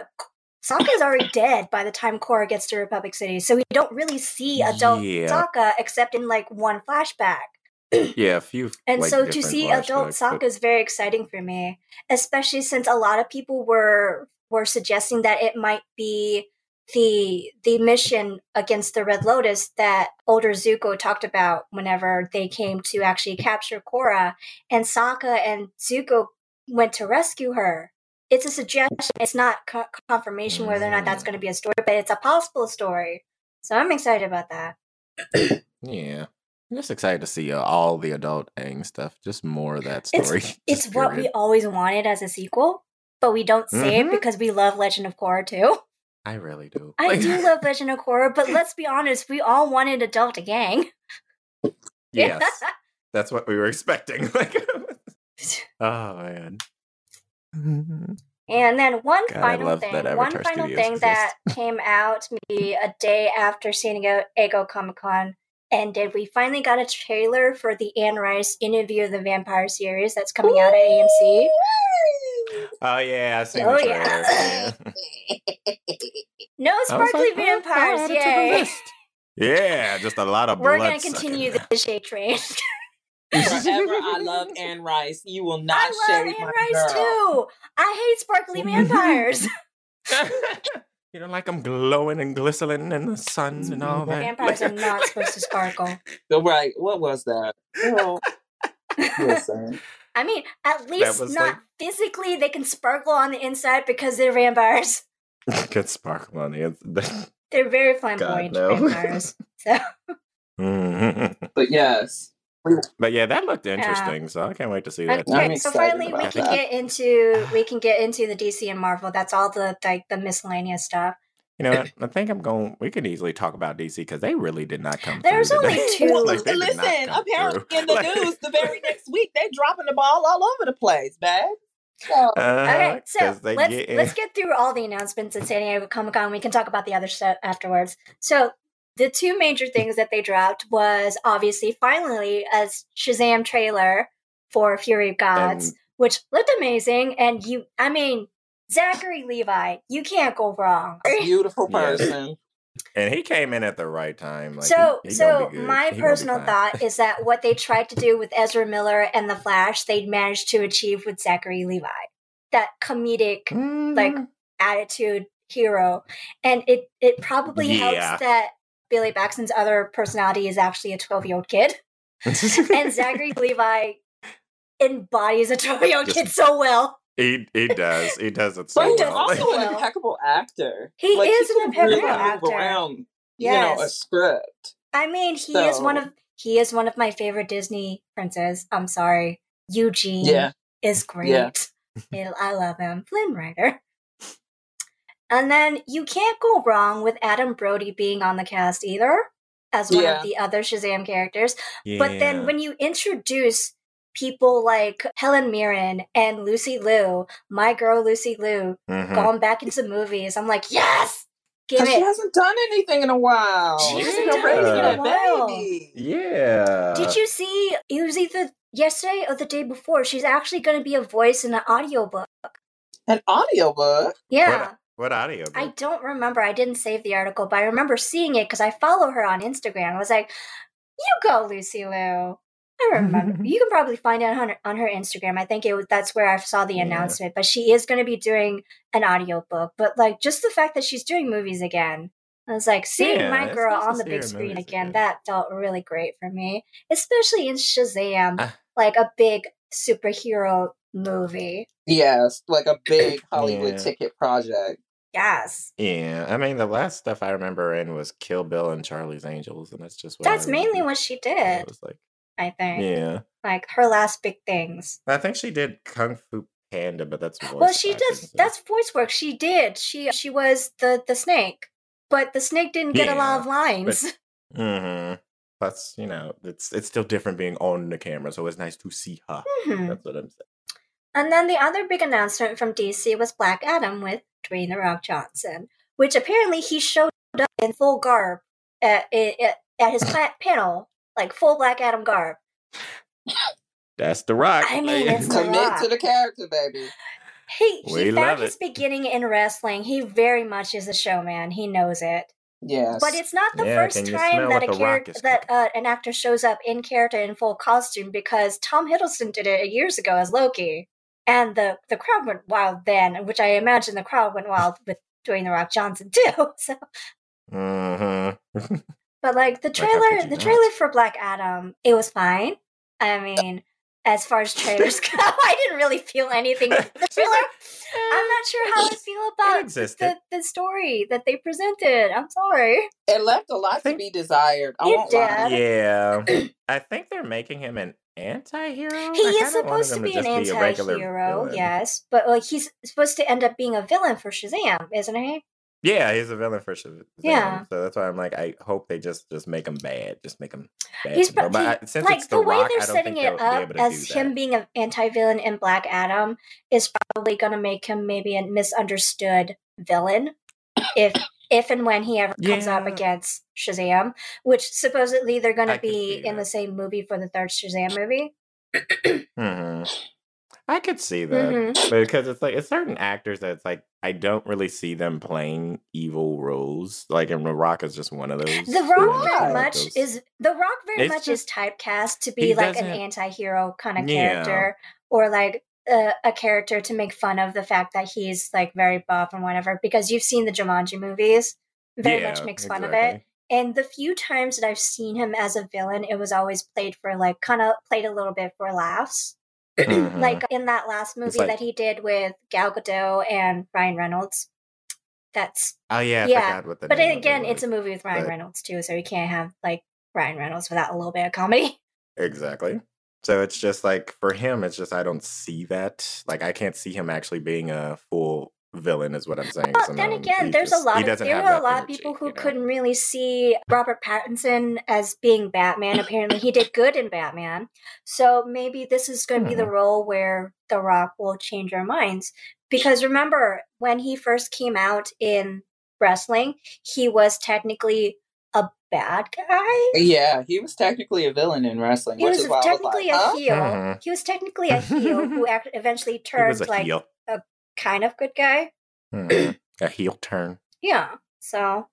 Sokka is already dead by the time Korra gets to Republic City, so we don't really see adult Yeah. Sokka except in like one flashback. <clears throat> yeah, a few. And like, so to see adult Sokka is very exciting for me, especially since a lot of people were were suggesting that it might be the the mission against the Red Lotus that older Zuko talked about whenever they came to actually capture Korra, and Sokka and Zuko went to rescue her. It's a suggestion. It's not co- confirmation whether or not that's going to be a story, but it's a possible story. So I'm excited about that. <clears throat> Yeah. I'm just excited to see uh, all the adult Aang stuff. Just more of that story. <laughs> It's Just what we always wanted as a sequel, but we don't say Mhm. it because we love Legend of Korra too. I really do. I Like, do <laughs> love Legend of Korra, but let's be honest, we all wanted adult gang. yes, <laughs> that's what we were expecting. <laughs> Like, oh man. Mm-hmm. And then one God, final thing, one Avatar final Studios thing that came out maybe a day after San Diego Comic Con ended, we finally got a trailer for the Anne Rice Interview of the Vampire series that's coming out at AMC. Oh yeah, I seen Oh, the yeah. Yeah. <laughs> No sparkly like, vampires, add to the yay! list. <laughs> Yeah, just a lot of We're blood. gonna continue sucking. the shade train. <laughs> Forever, I love Anne Rice. You will not I love shade Anne my Rice girl. too. I hate sparkly vampires. you don't like them glowing and glistening in the sun and all that. vampires are not supposed to sparkle. So, right, what was that? Girl, listen. I mean, at least not like- physically. They can sparkle on the inside because they're vampires. <laughs> Good sparkle on the inside. <laughs> They're very flamboyant no. vampires. <laughs> So. But yes, But yeah, that looked interesting, so I can't wait to see that. okay, I'm so excited finally we can that. get into we can get into the DC and Marvel. That's all the like the miscellaneous stuff. You know what? I think I'm going. We could easily talk about DC because they really did not come. There's through, only they? two. <laughs> Like, they listen. Apparently, through. in the Like- news, the very next week, they're dropping the ball all over the place, man. So, Uh-huh, Okay, so 'cause they let's get let's get through all the announcements at San Diego Comic Con. We can talk about the other stuff afterwards. So the two major things that they dropped was obviously finally a Shazam trailer for Fury of Gods, And- which looked amazing. And you, I mean, Zachary Levi, you can't go wrong. a beautiful <laughs> Yeah. person. and he came in at the right time. Like, so, he, he so gonna be good. my He personal thought is that what they <laughs> tried to do with Ezra Miller and the Flash, they managed to achieve with Zachary Levi. That comedic Mm, like, attitude hero, and it it probably Yeah. helps that Billy Batson's other personality is actually a twelve year old kid, <laughs> and Zachary Levi embodies a twelve year old kid so well. He he does he does it But so he's well. also an <laughs> impeccable actor. He Like, is an can really impeccable actor. around, you know, a script. I mean, he is one of he is one of my favorite Disney princes. I'm sorry, Eugene Yeah. is great. Yeah. I- I love him, Flynn Rider. And then you can't go wrong with Adam Brody being on the cast either, as one Yeah. of the other Shazam characters. But then when you introduce people like Helen Mirren and Lucy Liu, my girl Lucy Liu, Mhm. going back into movies, I'm like, yes, give Because she hasn't done anything in a while. She hasn't She's done raising anything in a while. baby. yeah Did you see? It was either yesterday or the day before. She's actually going to be a voice in an audiobook. An audiobook. Yeah. what audio book? I don't remember. I didn't save the article, but I remember seeing it because I follow her on Instagram. I was like, "You go, Lucy Liu." I remember. <laughs> you can probably find it on her, on her Instagram. I think it was that's where I saw the Yeah. announcement. But she is going to be doing an audiobook. But like just the fact that she's doing movies again, I was like seeing Yeah, my girl nice on the big screen again. again. That felt really great for me, especially in Shazam, Ah. like a big superhero movie. Yes, like a big <coughs> Hollywood Yeah. ticket project. Yes, yeah I mean the last stuff I remember in was Kill Bill and Charlie's Angels and that's just what that's I mainly what she It did. was like I think. yeah like her last big things. I think she did Kung Fu Panda but that's voice well, she acting, does. so- That's voice work. She did. She she was the the snake, but the snake didn't get a lot of lines. <laughs> hmm Plus, you know, it's it's still different being on the camera, so it's nice to see her. Mhm. That's what I'm saying. And then the other big announcement from DC was Black Adam with Dwayne the Rock Johnson, which apparently he showed up in full garb at at, at his panel, like full Black Adam garb. That's the rock. I mean, man. it's The Commit Rock. to the character, baby. He he We found his it. beginning in wrestling. He very much is a showman. He knows it. Yes. But it's not the Yeah, first time that a character that uh, an actor shows up in character in full costume because Tom Hiddleston did it years ago as Loki, and the the crowd went wild then, which I imagine the crowd went wild with Dwayne the Rock Johnson <laughs> too. So, Mhm. <laughs> but like the trailer, could you the not? trailer for Black Adam, it was fine. I uh mean, as far as trailers <laughs> <laughs> go, I didn't really feel anything with the trailer. I'm not sure how I feel <laughs> about the, the, the story that they presented. I'm sorry. it left a lot to be desired. I It won't lie. yeah, <clears throat> I think they're making him an anti-hero. He I is supposed to him be an just anti-hero, villain. yes, but like he's supposed to end up being a villain for Shazam, isn't he? Yeah, he's a villain for sure. Yeah. So that's why I'm like, I hope they just just make him bad. Just make him bad. He's pro- but I, since like it's the, the, way Rock, they're I don't setting think it up able to as him that. being an anti-villain in Black Adam is probably going to make him maybe a misunderstood villain if if and when he ever comes up against Shazam, which supposedly they're going to be in the same movie for the third Shazam movie. hmm I could see that. Mhm. Because it's like it's certain actors that it's like I don't really see them playing evil roles. Like and The Rock is just one of those. The Rock very much those- is the Rock very It's much is typecast to be like an anti-hero kind of Yeah. character or like a, a character to make fun of the fact that he's like very buff and whatever because you've seen the Jumanji movies very much makes fun of it and the few times that I've seen him as a villain it was always played for like kind of played a little bit for laughs Mhm. like in that last movie like- that he did with Gal Gadot and Ryan Reynolds that's oh yeah, I yeah, but name then of it again, it's a movie with Ryan but- Reynolds too, so you can't have like Ryan Reynolds without a little bit of comedy. <laughs> Exactly. So it's just like for him, it's just I don't see that. Like I can't see him actually being a full villain, is what I'm saying. Well, So then again, he there's just- a lot of there have were a lot of people who you know? couldn't really see Robert Pattinson as being Batman. Apparently, he did good in Batman. So maybe this is going to be the Hmm. role where The Rock will change our minds. Because remember, when he first came out in wrestling, he was technically a bad guy. Yeah, he was technically a villain in wrestling, He which was is why I was technically like, a huh? heel. Mhm. He was technically a heel who <laughs> ac- eventually He turned was a like heel. Kind of good guy. Mhm. <clears throat> a heel turn. Yeah. So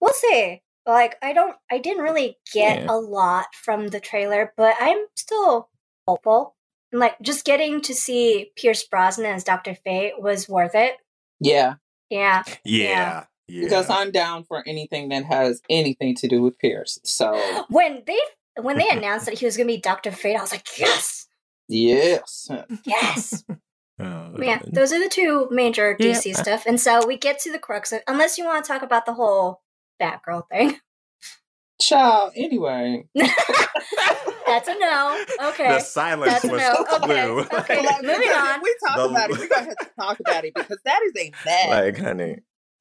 we'll see. Like I don't I didn't really get Yeah. a lot from the trailer, but I'm still hopeful. And like just getting to see Pierce Brosnan as Dr. Fate was worth it. Yeah, Yeah. Yeah. Yeah. because I'm down for anything that has anything to do with Pierce. So <gasps> When they when they announced that he was gonna be Doctor Fate, I was like, yes, yes, yes. <laughs> Oh, But yeah, those are the two major Yeah. DC stuff. And so we get to the crux of unless you want to talk about the whole Batgirl thing. child. Anyway, <laughs> That's a no. Okay. The silence That's was no. the Okay, clue. okay. Like, <laughs> moving on. We talk The- about it, we're gonna have to talk about it because that is a mess. like, honey,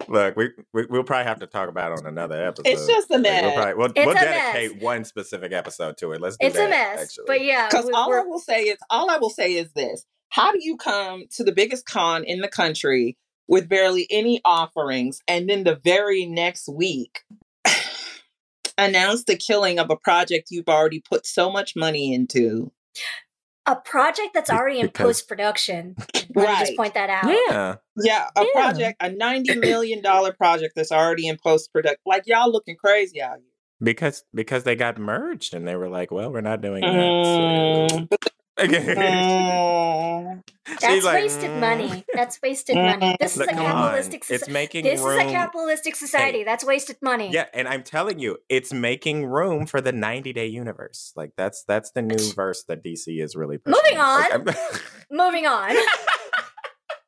look, we, we we'll probably have to talk about it on another episode. It's just a Like, mess. we'll probably we'll, we'll a dedicate mess. one specific episode to it. Let's do it. It's that, a mess. Actually. But yeah, Because all I will say is, all I will say is this: How do you come to the biggest con in the country with barely any offerings, and then the very next week <sighs> announce the killing of a project you've already put so much money into? a project that's already in post production. <laughs> Let me just Right. point that out. yeah, Yeah, a Yeah. project, a ninety <clears throat> million dollar project that's already in post production. Like y'all looking crazy out here. because because they got merged and they were like, well, we're not doing Mm, that. So. Mm. <laughs> That's like, wasted "Mm." money. That's wasted money. This is a come on. capitalistic It's society. making This room. is a capitalistic society. That's wasted money. Yeah, and I'm telling you, it's making room for the 90 day universe. Like that's that's the new verse that DC is really pushing. Moving on. I'm- <laughs> Moving on.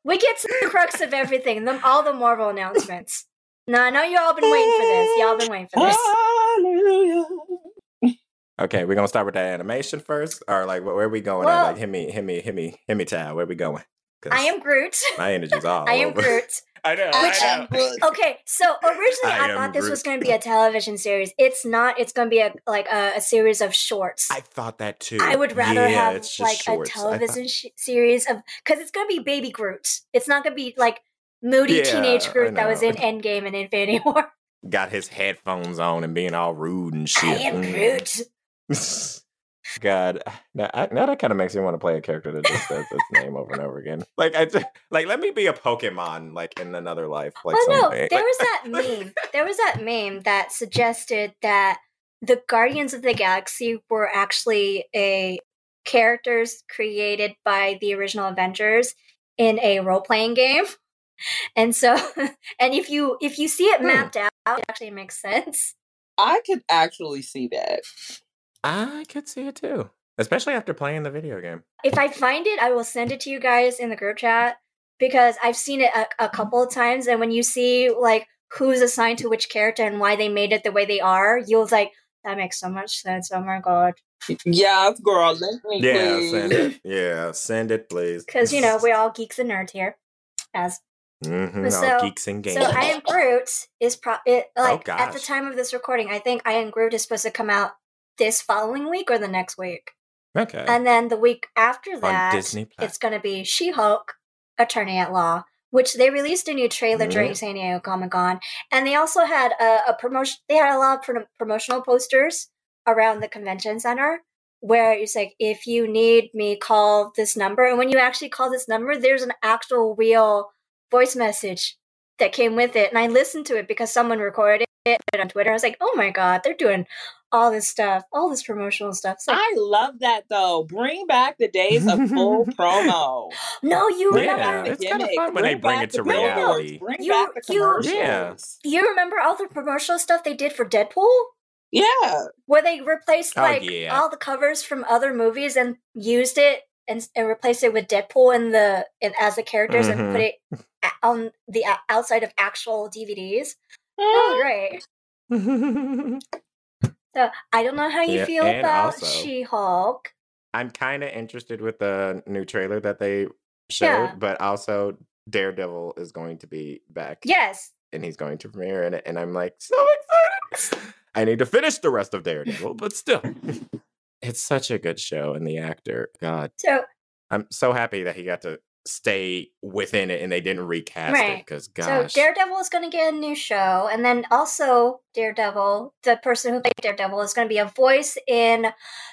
we get to the crux of everything. The, all the Marvel announcements. No, I know you all been waiting for this. Y'all been waiting for this. Hallelujah. Okay, we're gonna start with that animation first, or like where are we going? Well- at? Like hit me, hit me, hit me, hit me, child. Where we going? I am Groot. my energy's <laughs> all. I am over. Groot. <laughs> I know. Which- I know. Okay, so originally I I, thought this Groot. was going to be a television series. It's not. It's going to be a like a, a series of shorts. I thought that too. I would rather Yeah, have like shorts. a I thought- television sh- series of because it's going to be Baby Groot. It's not going to be like moody Yeah, teenage I Groot that was in <laughs> Endgame and Infinity War. got his headphones on and being all rude and shit. I shit. am Mm. Groot. <laughs> God, now, I, now that kind of makes me want to play a character that just says its name over and over again. Like I, just, like let me be a Pokemon, like in another life. Like oh no, there Like- was <laughs> that meme. There was that meme that suggested that the Guardians of the Galaxy were actually a characters created by the original Avengers in a role playing game. And so, <laughs> and if you if you see it Hmm. mapped out, it actually makes sense. I could actually see that. I could see it too, especially after playing the video game. If I find it, I will send it to you guys in the group chat because I've seen it a, a couple of times. And when you see like who's assigned to which character and why they made it the way they are, you'll like that makes so much sense. Oh my god! Yes, girl. Let me Yeah, please. send it. Yeah, send it, please. Because you know <laughs> we're all geeks and nerds here. As Mm-hmm, all So- geeks and games. so, I am Groot is pro it like at the time of this recording. I think I am Groot is supposed to come out this following week or the next week, okay. and then the week after that, Disney it's going to be She Hulk, Attorney at Law, which they released a new trailer Mhm. during San Diego Comic Con, and they also had a, a promotion. They had a lot of pro- promotional posters around the convention center where it's like, if you need me, call this number. And when you actually call this number, there's an actual real voice message that came with it, and I listened to it because someone recorded it on Twitter. I was like, oh my god, they're doing all this stuff, all this promotional stuff. It's like, I love that though. Bring back the days of full <laughs> promo. no, you Yeah, remember it's kinda Gimmick. fun when they bring it to the reality. Bring You- back the you- Yeah. You remember all the promotional stuff they did for Deadpool? Yeah. Where they replaced Oh, like yeah. all the covers from other movies and used it and, and replaced it with Deadpool in the in, as the characters Mhm. and put it on the outside of actual DVDs. That Mm. <laughs> great. <laughs> So I don't know how you Yeah, feel about also- She-Hulk. I'm kind of interested with the new trailer that they showed, Yeah. but also Daredevil is going to be back. Yes, and he's going to premiere in it, and I'm like so excited. <laughs> I need to finish the rest of Daredevil, but still, it's such a good show, and the actor, God, so I'm so happy that he got to stay within it, and they didn't recast it Right. because so Daredevil is going to get a new show, and then also Daredevil, the person who played Daredevil, is going to be a voice in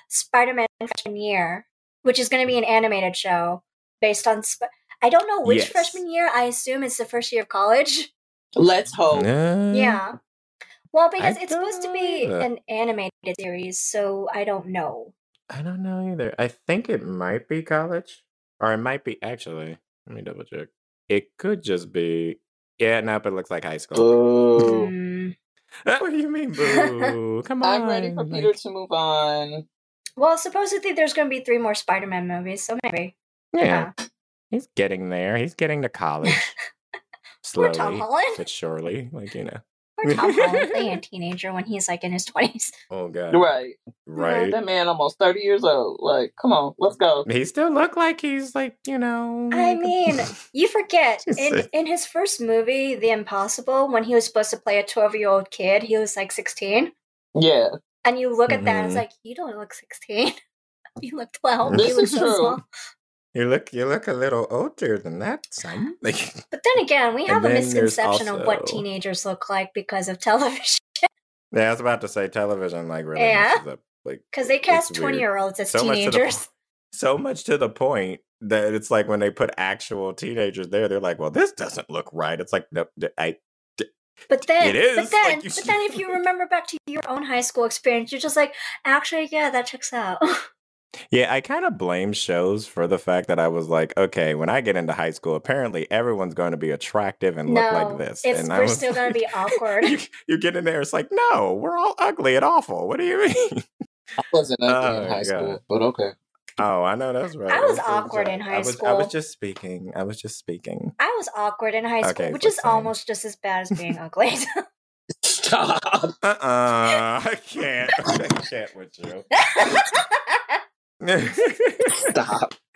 Spider-Man Freshman Year, which is going to be an animated show based on. Sp- I don't know which Yes. freshman year. I assume it's the first year of college. Let's hope. Uh, Yeah. Well, because it's supposed to be either. an animated series, so I don't know. I don't know either. I think it might be college, or it might be actually. Let me double check. It could just be Yeah, no, but it looks like high school. Boo. Mm. <laughs> what do you mean, boo? Come on. I'm ready for like- Peter to move on. Well, supposedly there's going to be three more Spider-Man movies, so maybe. yeah, he's getting there. He's getting to college. <laughs> Poor Tom Slowly, Holland. but surely. Like, you know. Poor Tom Holland playing a <laughs> teenager when he's like in his twenties. Oh, God. Right. Right. That man almost 30 years old. Like, come on, let's go. He still look like he's like, you know. I mean, <laughs> you forget in in his first movie, The Impossible, when he was supposed to play a twelve-year-old kid, he was like sixteen. Yeah. And you look at that, and it's mm-hmm. like you don't look sixteen. <laughs> you look twelve. This you look is so true. small. You look you look a little older than that, son. <laughs> Like But then again, we have a misconception of what teenagers look like because of <laughs> television. Yeah, I was about to say television like really Yeah. messes up like Because they cast twenty-year-olds as So much to the teenagers. so much to the point that it's like when they put actual teenagers there, they're like, "Well, this doesn't look right." It's like, nope, I But <laughs> then, It is, but then, like, you but then, if you remember back to your own high school experience, you're just like, actually, yeah, that checks out. Yeah, I kind of blame shows for the fact that I was like, okay, when I get into high school, apparently everyone's going to be attractive and look like this, it's and I we're was still gonna be <laughs> awkward. you, you get in there, it's like, no, we're all ugly and awful. What do you mean? I wasn't <laughs> ugly Oh, in high God. school, but okay. Oh, I know that's right. I was That's awkward right. in I high school. I was just speaking. I was just speaking. I was awkward in high school, Okay, which is same. almost just as bad as being <laughs> ugly. Stop. Uh uh I can't. I can't with you. Stop. <laughs>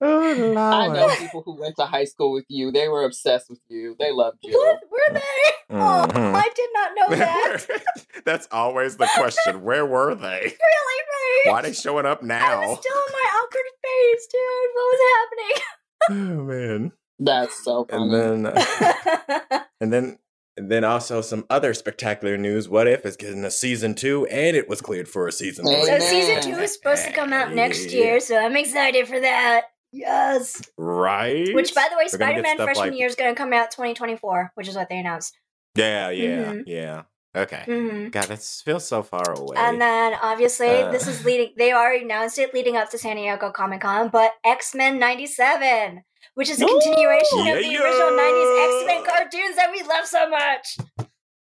oh, Lord. I know people who went to high school with you. They were obsessed with you. They loved you. what were they? Oh, Mhm. I did not know that. <laughs> That's always the question. Where were they? <laughs> really, right? Why are they showing up now? I now? was still in my awkward phase, dude. What was happening? oh man. That's so funny. And then happening? and then and then also some other spectacular news. What if is getting a season two and it was cleared for a season So so season two is supposed to come out next year, so I'm excited for that. Yes. Right? Which, by the way, We're gonna get Spider-Man stuff freshman like- year is going to come out 2024, which is what they announced. Yeah, yeah, Mhm. yeah. Okay. hmm God, that feels so far away. And then obviously Uh. this is leading. They already announced it leading up to San Diego Comic Con, but X Men '97, which is a Ooh, continuation yeah, of the original '90s X Men cartoons that we love so much.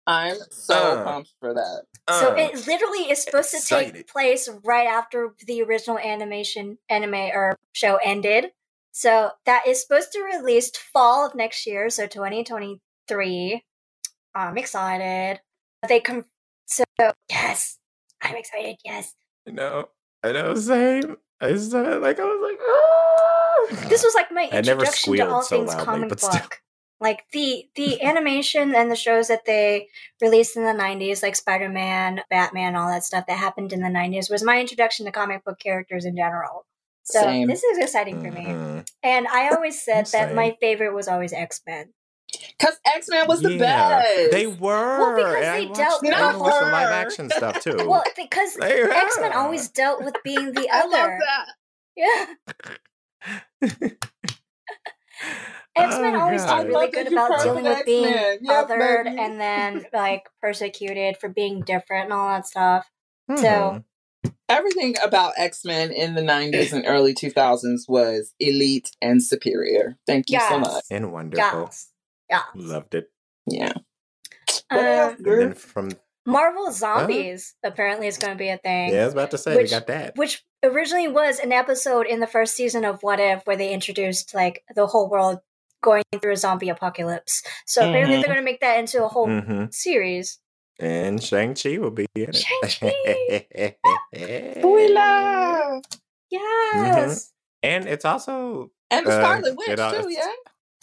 I'm so Uh. pumped for that. so Uh, it literally is supposed to take place right after the original animation anime or show ended. So that is supposed to release fall of next year, so 2023. I'm excited. They come. So yes, I'm excited. Yes. I know. I know. Same. I was uh, like, I was like, ah. this was like my <laughs> I never introduction to all so things loudly, comic but book. still. Like the the <laughs> animation and the shows that they released in the '90s, like Spider Man, Batman, all that stuff that happened in the '90s, was my introduction to comic book characters in general. So Same. this is exciting for me. Mhm. And I always said that my favorite was always X Men. Because X Men was the Yeah, best. They were. Well, because and they I dealt I with- watched the live action stuff <laughs> too. Well, because X Men always dealt with being the I love other. that. Yeah. <laughs> X Men Oh, always God. did really good love that you about dealing with being X-Men. Yep, othered baby. and then <laughs> like persecuted for being different and all that stuff. Mhm. So Everything about X Men in the 90s and early 2000s was elite and superior. Thank you so much. and wonderful. yes, yeah. Loved it. Yeah. What Uh, else, And girl? then from Marvel Zombies apparently is going to be a thing. yeah, I was about to say Which- we got that. Which originally was an episode in the first season of What If, where they introduced like the whole world going through a zombie apocalypse. So apparently Mhm. they're going to make that into a whole hmm series. And Shang Chi will be in it. Shang-Chi! <laughs> Booyah! <laughs> Yes. and it's also And the Uh, Scarlet Witch, it, too, yeah?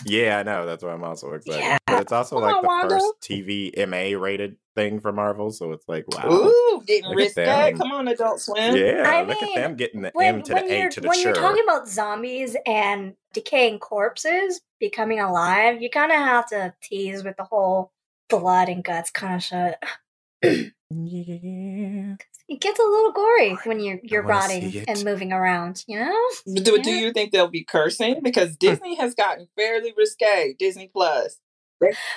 Yeah, I know that's why I'm also excited. Yeah. But it's also Come like on, the Wanda. first TV MA rated thing for Marvel, so it's like wow. Ooh, getting Look at risque. Come on, Adult Swim. Yeah, I look mean, at them getting the when, M to the A to the when sure. you're talking about zombies and decaying corpses becoming alive, you kind of have to tease with the whole blood and guts kind of shit. yeah. It gets a little gory when you're you're rotting and moving around. You know? Do, do you think they'll be cursing? Because Disney has gotten fairly risque. Disney Plus.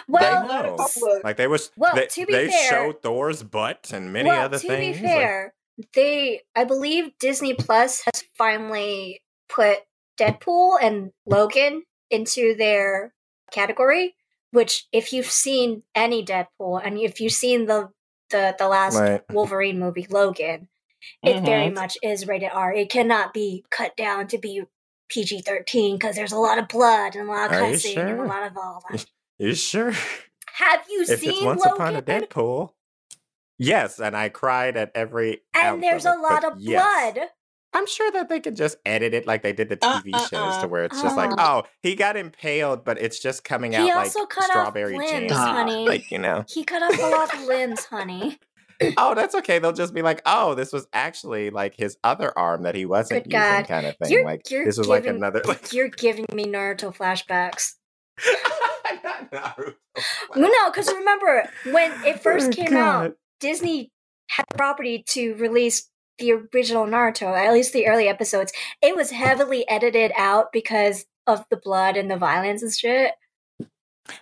Well, they know. Like they was Well, they, to be they fair- showed Thor's butt and many well, other to things. be like- fair, they I believe Disney Plus has finally put Deadpool and Logan into their category. Which, if you've seen any Deadpool and if you've seen the the the last Right. Wolverine movie, Logan, it very Mhm. much is rated R. It cannot be cut down to be PG thirteen because there's a lot of blood and a lot of Are you cussing and a lot of all that. You sure? Have you if seen it's Once Logan? Upon a Deadpool. Yes, and I cried at every. and there's a it, lot but of yes. Blood. I'm sure that they could just edit it like they did the Uh, TV uh, shows to uh. where it's just like, oh, he got impaled, but it's just coming out He like also cut off strawberry limbs, jam. Honey. Like, you know. He cut off a lot of <laughs> limbs, honey. Oh, that's okay. They'll just be like, oh, this was actually like his other arm that he wasn't Good using, God. kind of thing. You're- like you're this was like another <laughs> like You're giving me Naruto flashbacks. <laughs> Not Naruto. Well, no, because remember when it first Oh, came God. out, Disney had the property to release the original Naruto, at least the early episodes. It was heavily edited out because of the blood and the violence and shit.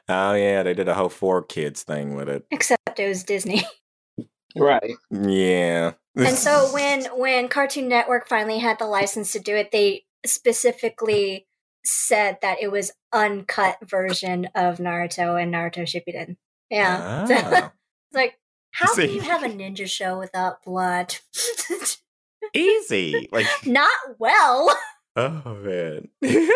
Oh yeah, they did a whole 4Kids thing with it. Except it was Disney. <laughs> Right. Yeah. and so <laughs> when when Cartoon Network finally had the license to do it, they specifically said that it was uncut version of Naruto and Naruto Shippuden. Yeah. <laughs> So, Oh. it's like, how can you have a ninja show without blood? <laughs> Easy. Like <laughs> Not well. Oh man. <laughs>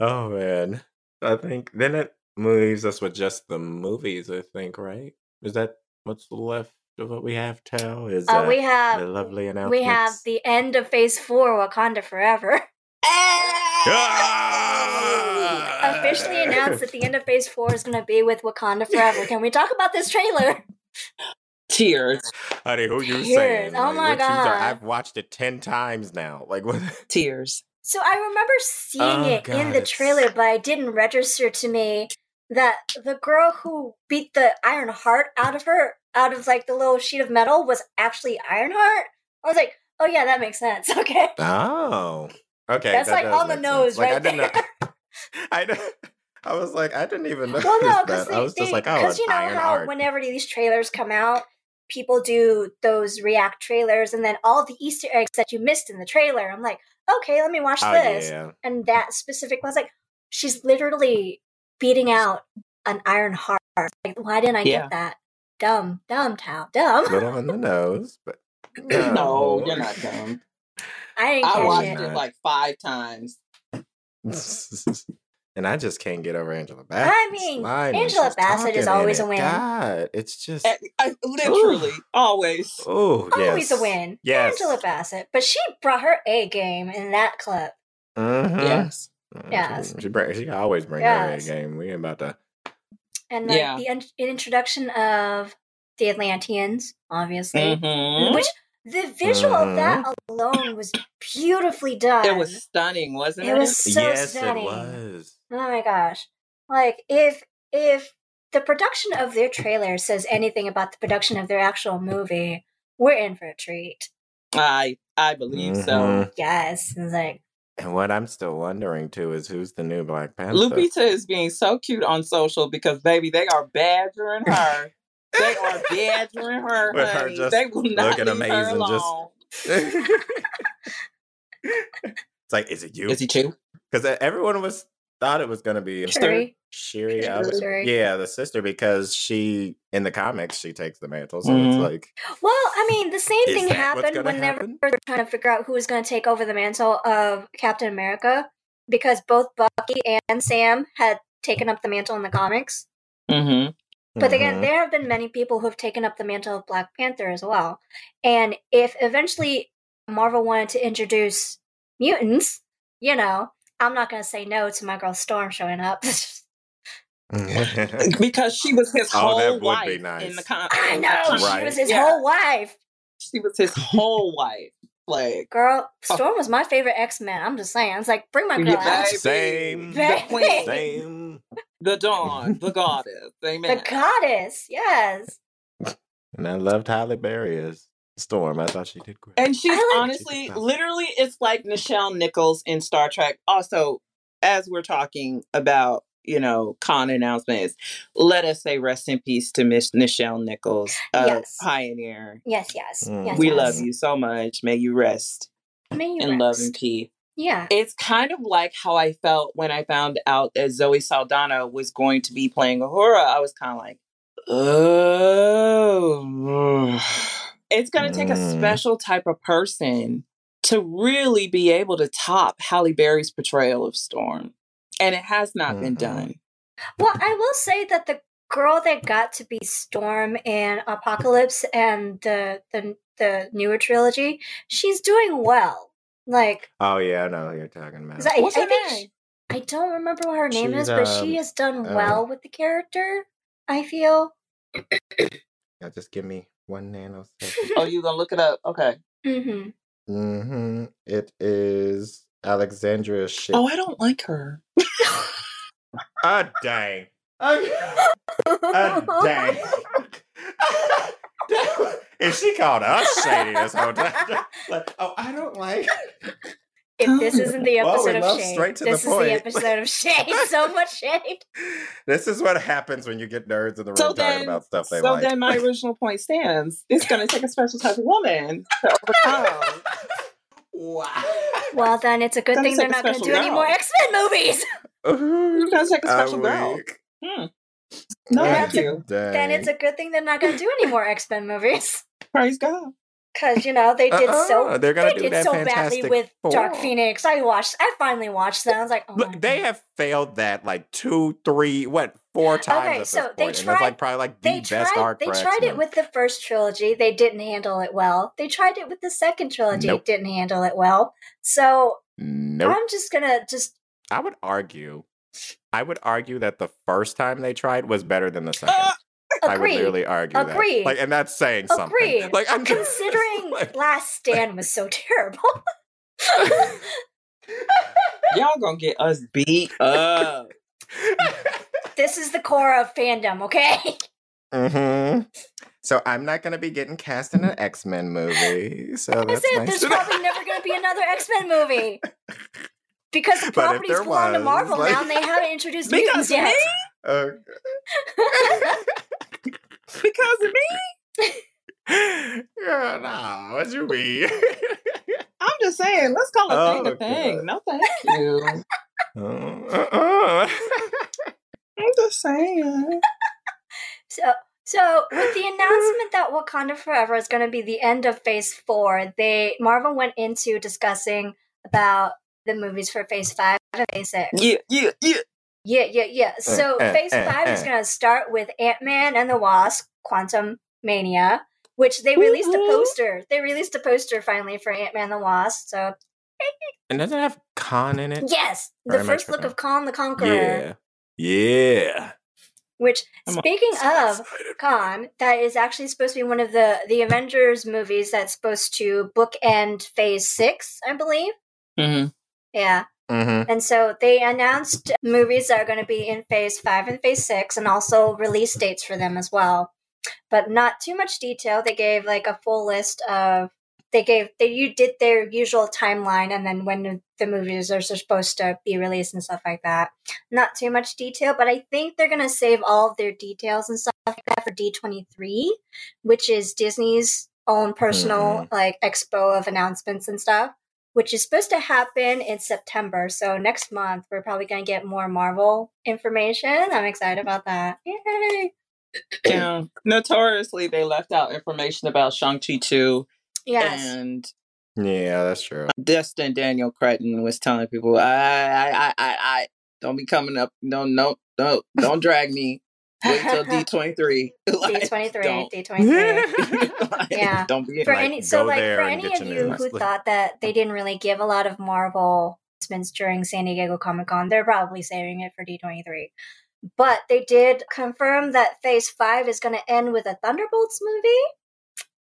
oh man. I think then it leaves us with just the movies, I think, right? Is that what's left of what we have, Tell? Is Uh, uh, we the have lovely announcement. we have the end of Phase Four, Wakanda Forever, Ah! Officially <laughs> announced that the end of Phase Four is going to be with Wakanda Forever. Can we talk about this trailer? Tears. Honey, who you Tears. saying? Oh my what you are- God. I've watched it ten times now. Like what <laughs> Tears. So I remember seeing Oh, it in the it's- trailer, but I didn't register to me that the girl who beat the Iron Heart out of her, out of like the little sheet of metal, was actually Ironheart. I was like, oh yeah, that makes sense. <laughs> Okay. Oh. Okay. That's, that like, on the nose sense. Like I right didn't know there. <laughs> I know I was like, I didn't even know Well, no, because that. I was just like, oh, because you know iron how art. whenever these trailers come out, people do those react trailers, and then all the Easter eggs that you missed in the trailer. I'm like, okay, let me watch oh, this. yeah. And that specific was like, she's literally beating out an iron heart. Like, why didn't I Yeah. get that? Dumb, dumb, Tao, dumb. Little on the nose, but <laughs> No, you're not dumb. I didn't I watched it. it like five times. <laughs> and I just can't get over Angela Bassett. I mean, Angela Bassett is always a win. God, it's just I, I- literally, always. oh Always a win. Yes. Angela Bassett. But she brought her A game in that clip. Mhm. Yes. Yes. She, she, bring, she always bring Yes. her A game. We ain't about to. And like Yeah. the in- introduction of the Atlanteans, obviously. hmm Which the visual of that alone was beautifully done. It was stunning, wasn't it? It was so yes, stunning. it was. Oh my gosh. Like if if the production of their trailer says anything about the production of their actual movie, we're in for a treat. I I believe so. Mhm. Yes. It's like And what I'm still wondering too is who's the new Black Panther. Lupita is being so cute on social because baby, they are badgering her. They <laughs> are badgering her. With her honey. just they will not looking leave her amazing, just- it's like, is it you? Is he too? Because everyone was thought it was gonna be Shuri. Shiri. I was- Shuri. yeah, the sister because she in the comics she takes the mantle, so Mhm. it's like Well, I mean, the same thing happened gonna whenever happen? they're trying to figure out who was going to take over the mantle of Captain America, because both Bucky and Sam had taken up the mantle in the comics. Mm-hmm. But again, mhm. there have been many people who have taken up the mantle of Black Panther as well. And if eventually Marvel wanted to introduce mutants, you know, I'm not going to say no to my girl Storm showing up. <laughs> <laughs> Because she was his Oh, whole that would be wife nice. in the con. I know con- she Right. was his Yeah. whole wife. She was his whole <laughs> wife. Like Girl, Oh. Storm was my favorite X Men. I'm just saying. It's like bring my girl Yeah, out. baby. Same. Baby. Same. The dawn, the <laughs> goddess. Amen. The goddess, yes. <laughs> And I loved Halle Berry as Storm. I thought she did great. And she's like- honestly, literally, it's like Nichelle Nichols in Star Trek. Also, as we're talking about, you know, con announcements, let us say rest in peace to Miss Nichelle Nichols, a Yes. pioneer. Yes, yes. Mm. yes we yes. love you so much. May you rest May you in love and peace. Yeah. It's kind of like how I felt when I found out that Zoe Saldana was going to be playing Uhura. I was kind of like, oh. It's going to take a Mm. special type of person to really be able to top Halle Berry's portrayal of Storm. And it has not been Mhm. done. Well, I will say that the girl that got to be Storm in Apocalypse and the the the newer trilogy, she's doing well. Like, Oh yeah, I know who you're talking about. I, What's I her think name? she- I don't remember what her name She's, is, but she um, has done uh, well with the character. I feel. Yeah, just give me one nanosecond. Oh, you going to look it up? Okay. Mm-hmm. mm-hmm. It is Alexandria Shipp. Oh, I don't like her. <laughs> Ah, dang. <laughs> Ah, dang. <laughs> and she called us shady this whole time. <laughs> Like, oh, I don't like. If this isn't the Well, we episode of shade, straight to the this is point. the episode of shade. <laughs> So much shade. This is what happens when you get nerds in the room So talking then, about stuff they so like. So then my original point stands. It's going to take a special type of woman to overcome. wow. Well, then it's a good Gonna thing they're not going to special do any more X Men movies. It's going to take a A special girl. week. Hmm. No, Yeah, thank it's a- Then it's a good thing they're not going to do any more X Men movies. <laughs> Praise God. Because, you know, they did so Uh-uh, they're gonna they do did that so badly Fantastic with Dark Phoenix. I watched I finally watched that. I was like, oh my Look, they God. have failed that like two, three, what, four times. Okay, at so this they point, and tried- it's like probably like the they best tried arc they tried it X-Men. with the first trilogy. They didn't handle it well. They tried it with the second trilogy. Nope. Didn't handle it well. So Nope. I'm just gonna just I would argue. I would argue that the first time they tried was better than the second. Ah! I would literally argue Agreed. that. Like, and that's saying something. Like, I'm just- <laughs> Considering like- Last Stand was so terrible. <laughs> Y'all going to get us beat up. <laughs> this is the core of fandom, okay? hmm So I'm not gonna be getting cast in an X Men movie. So I that's said nice there's probably never going to be another X Men movie. Because the But properties there belong to Marvel like- now and they haven't introduced <laughs> Because mutants of yet. me? <laughs> Okay. <laughs> Because of me? yeah, nah, what you mean? I'm just saying, let's call a Oh, thing a God. thing. No, thank you. Uh, uh-uh. I'm just saying. So, so with the announcement that Wakanda Forever is going to be the end of Phase Four, they Marvel went into discussing about the movies for Phase Five and Phase Six. Yeah, yeah, yeah. yeah, yeah. yeah. So eh, Phase eh, Five is eh. going to start with Ant Man and the Wasp: Quantum Mania, which they released a poster. They released a poster finally for Ant Man and the Wasp. So and doesn't it have Kang in it? yes, the Very first look of Kang the Conqueror. Yeah. Yeah. Which, I'm speaking of excited. Kang, that is actually supposed to be one of the the Avengers movies that's supposed to bookend Phase Six, I believe. Mm-hmm. Yeah, Mhm. and so they announced movies that are going to be in Phase Five and Phase Six, and also release dates for them as well. But not too much detail. They gave like a full list of. They gave they you did their usual timeline, and then when the, movies are supposed to be released and stuff like that. Not too much detail, but I think they're gonna save all of their details and stuff like that for D twenty three, which is Disney's own personal like expo of announcements and stuff, which is supposed to happen in September. So next month we're probably gonna get more Marvel information. I'm excited about that. Yay! <clears throat> Yeah. Notoriously, they left out information about Shang-Chi 2 Yes. and Yeah, that's true. Destin Daniel Cretton was telling people, I, I, I, I, I, don't be coming up. No, no, no, don't drag me. Wait till <laughs> D23. <laughs> Like, D twenty three, don't. D twenty three. <laughs> Yeah. Don't be for Like, any so like for any of you news. who thought that they mm. didn't really give a lot of Marvel announcements during San Diego Comic Con, they're probably saving it for D twenty three. But they did confirm that Phase Five is going to end with a Thunderbolts movie.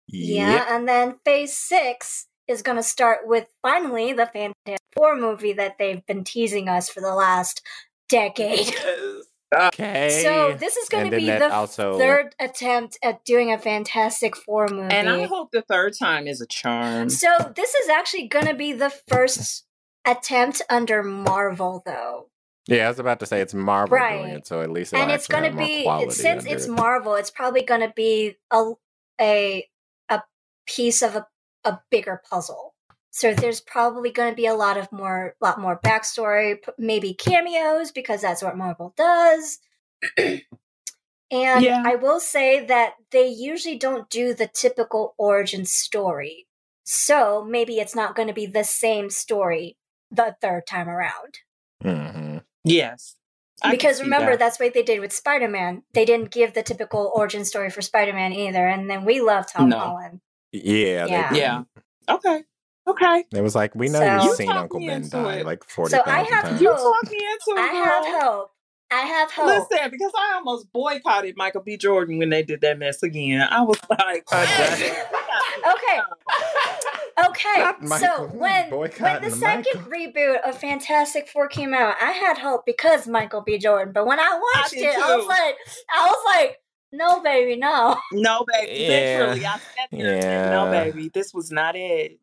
Yeah, and then Phase Six is going to start with finally the Fantastic Four movie that they've been teasing us for the last decade. Okay. So this is going to be the also- third attempt at doing a Fantastic Four movie. And I hope the third time is a charm. So this is actually going to be the first attempt under Marvel, though, Yeah, I was about to say it's Marvel doing Right. it, so at least and it's going to be since it's it. Marvel, it's probably going to be a a a piece of a a bigger puzzle. So there's probably going to be a lot of more, lot more backstory, maybe cameos because that's what Marvel does. <clears throat> and Yeah. I will say that they usually don't do the typical origin story. So maybe it's not going to be the same story the third time around. hmm Yes. I because remember, that. that's what they did with Spider Man. They didn't give the typical origin story for Spider Man either. And then we love Tom No. Holland. Yeah. Yeah. Yeah. Okay. Okay. It was like, we know So- you've seen talked Uncle Ben die it. like 40,000 So I have times. You hope. talked me into it. I have hope. I have hope. Listen, because I almost boycotted Michael B. Jordan when they did that mess again. I was like, "Hey, <laughs> Okay. Okay, Not Michael. so when when the the second Michael. reboot of Fantastic Four came out, I had hope because Michael B. Jordan. But when I watched did it, I was like, I was like, no, baby, no. no, baby. Yeah. Literally, I sat there and said, no, baby, this was not it.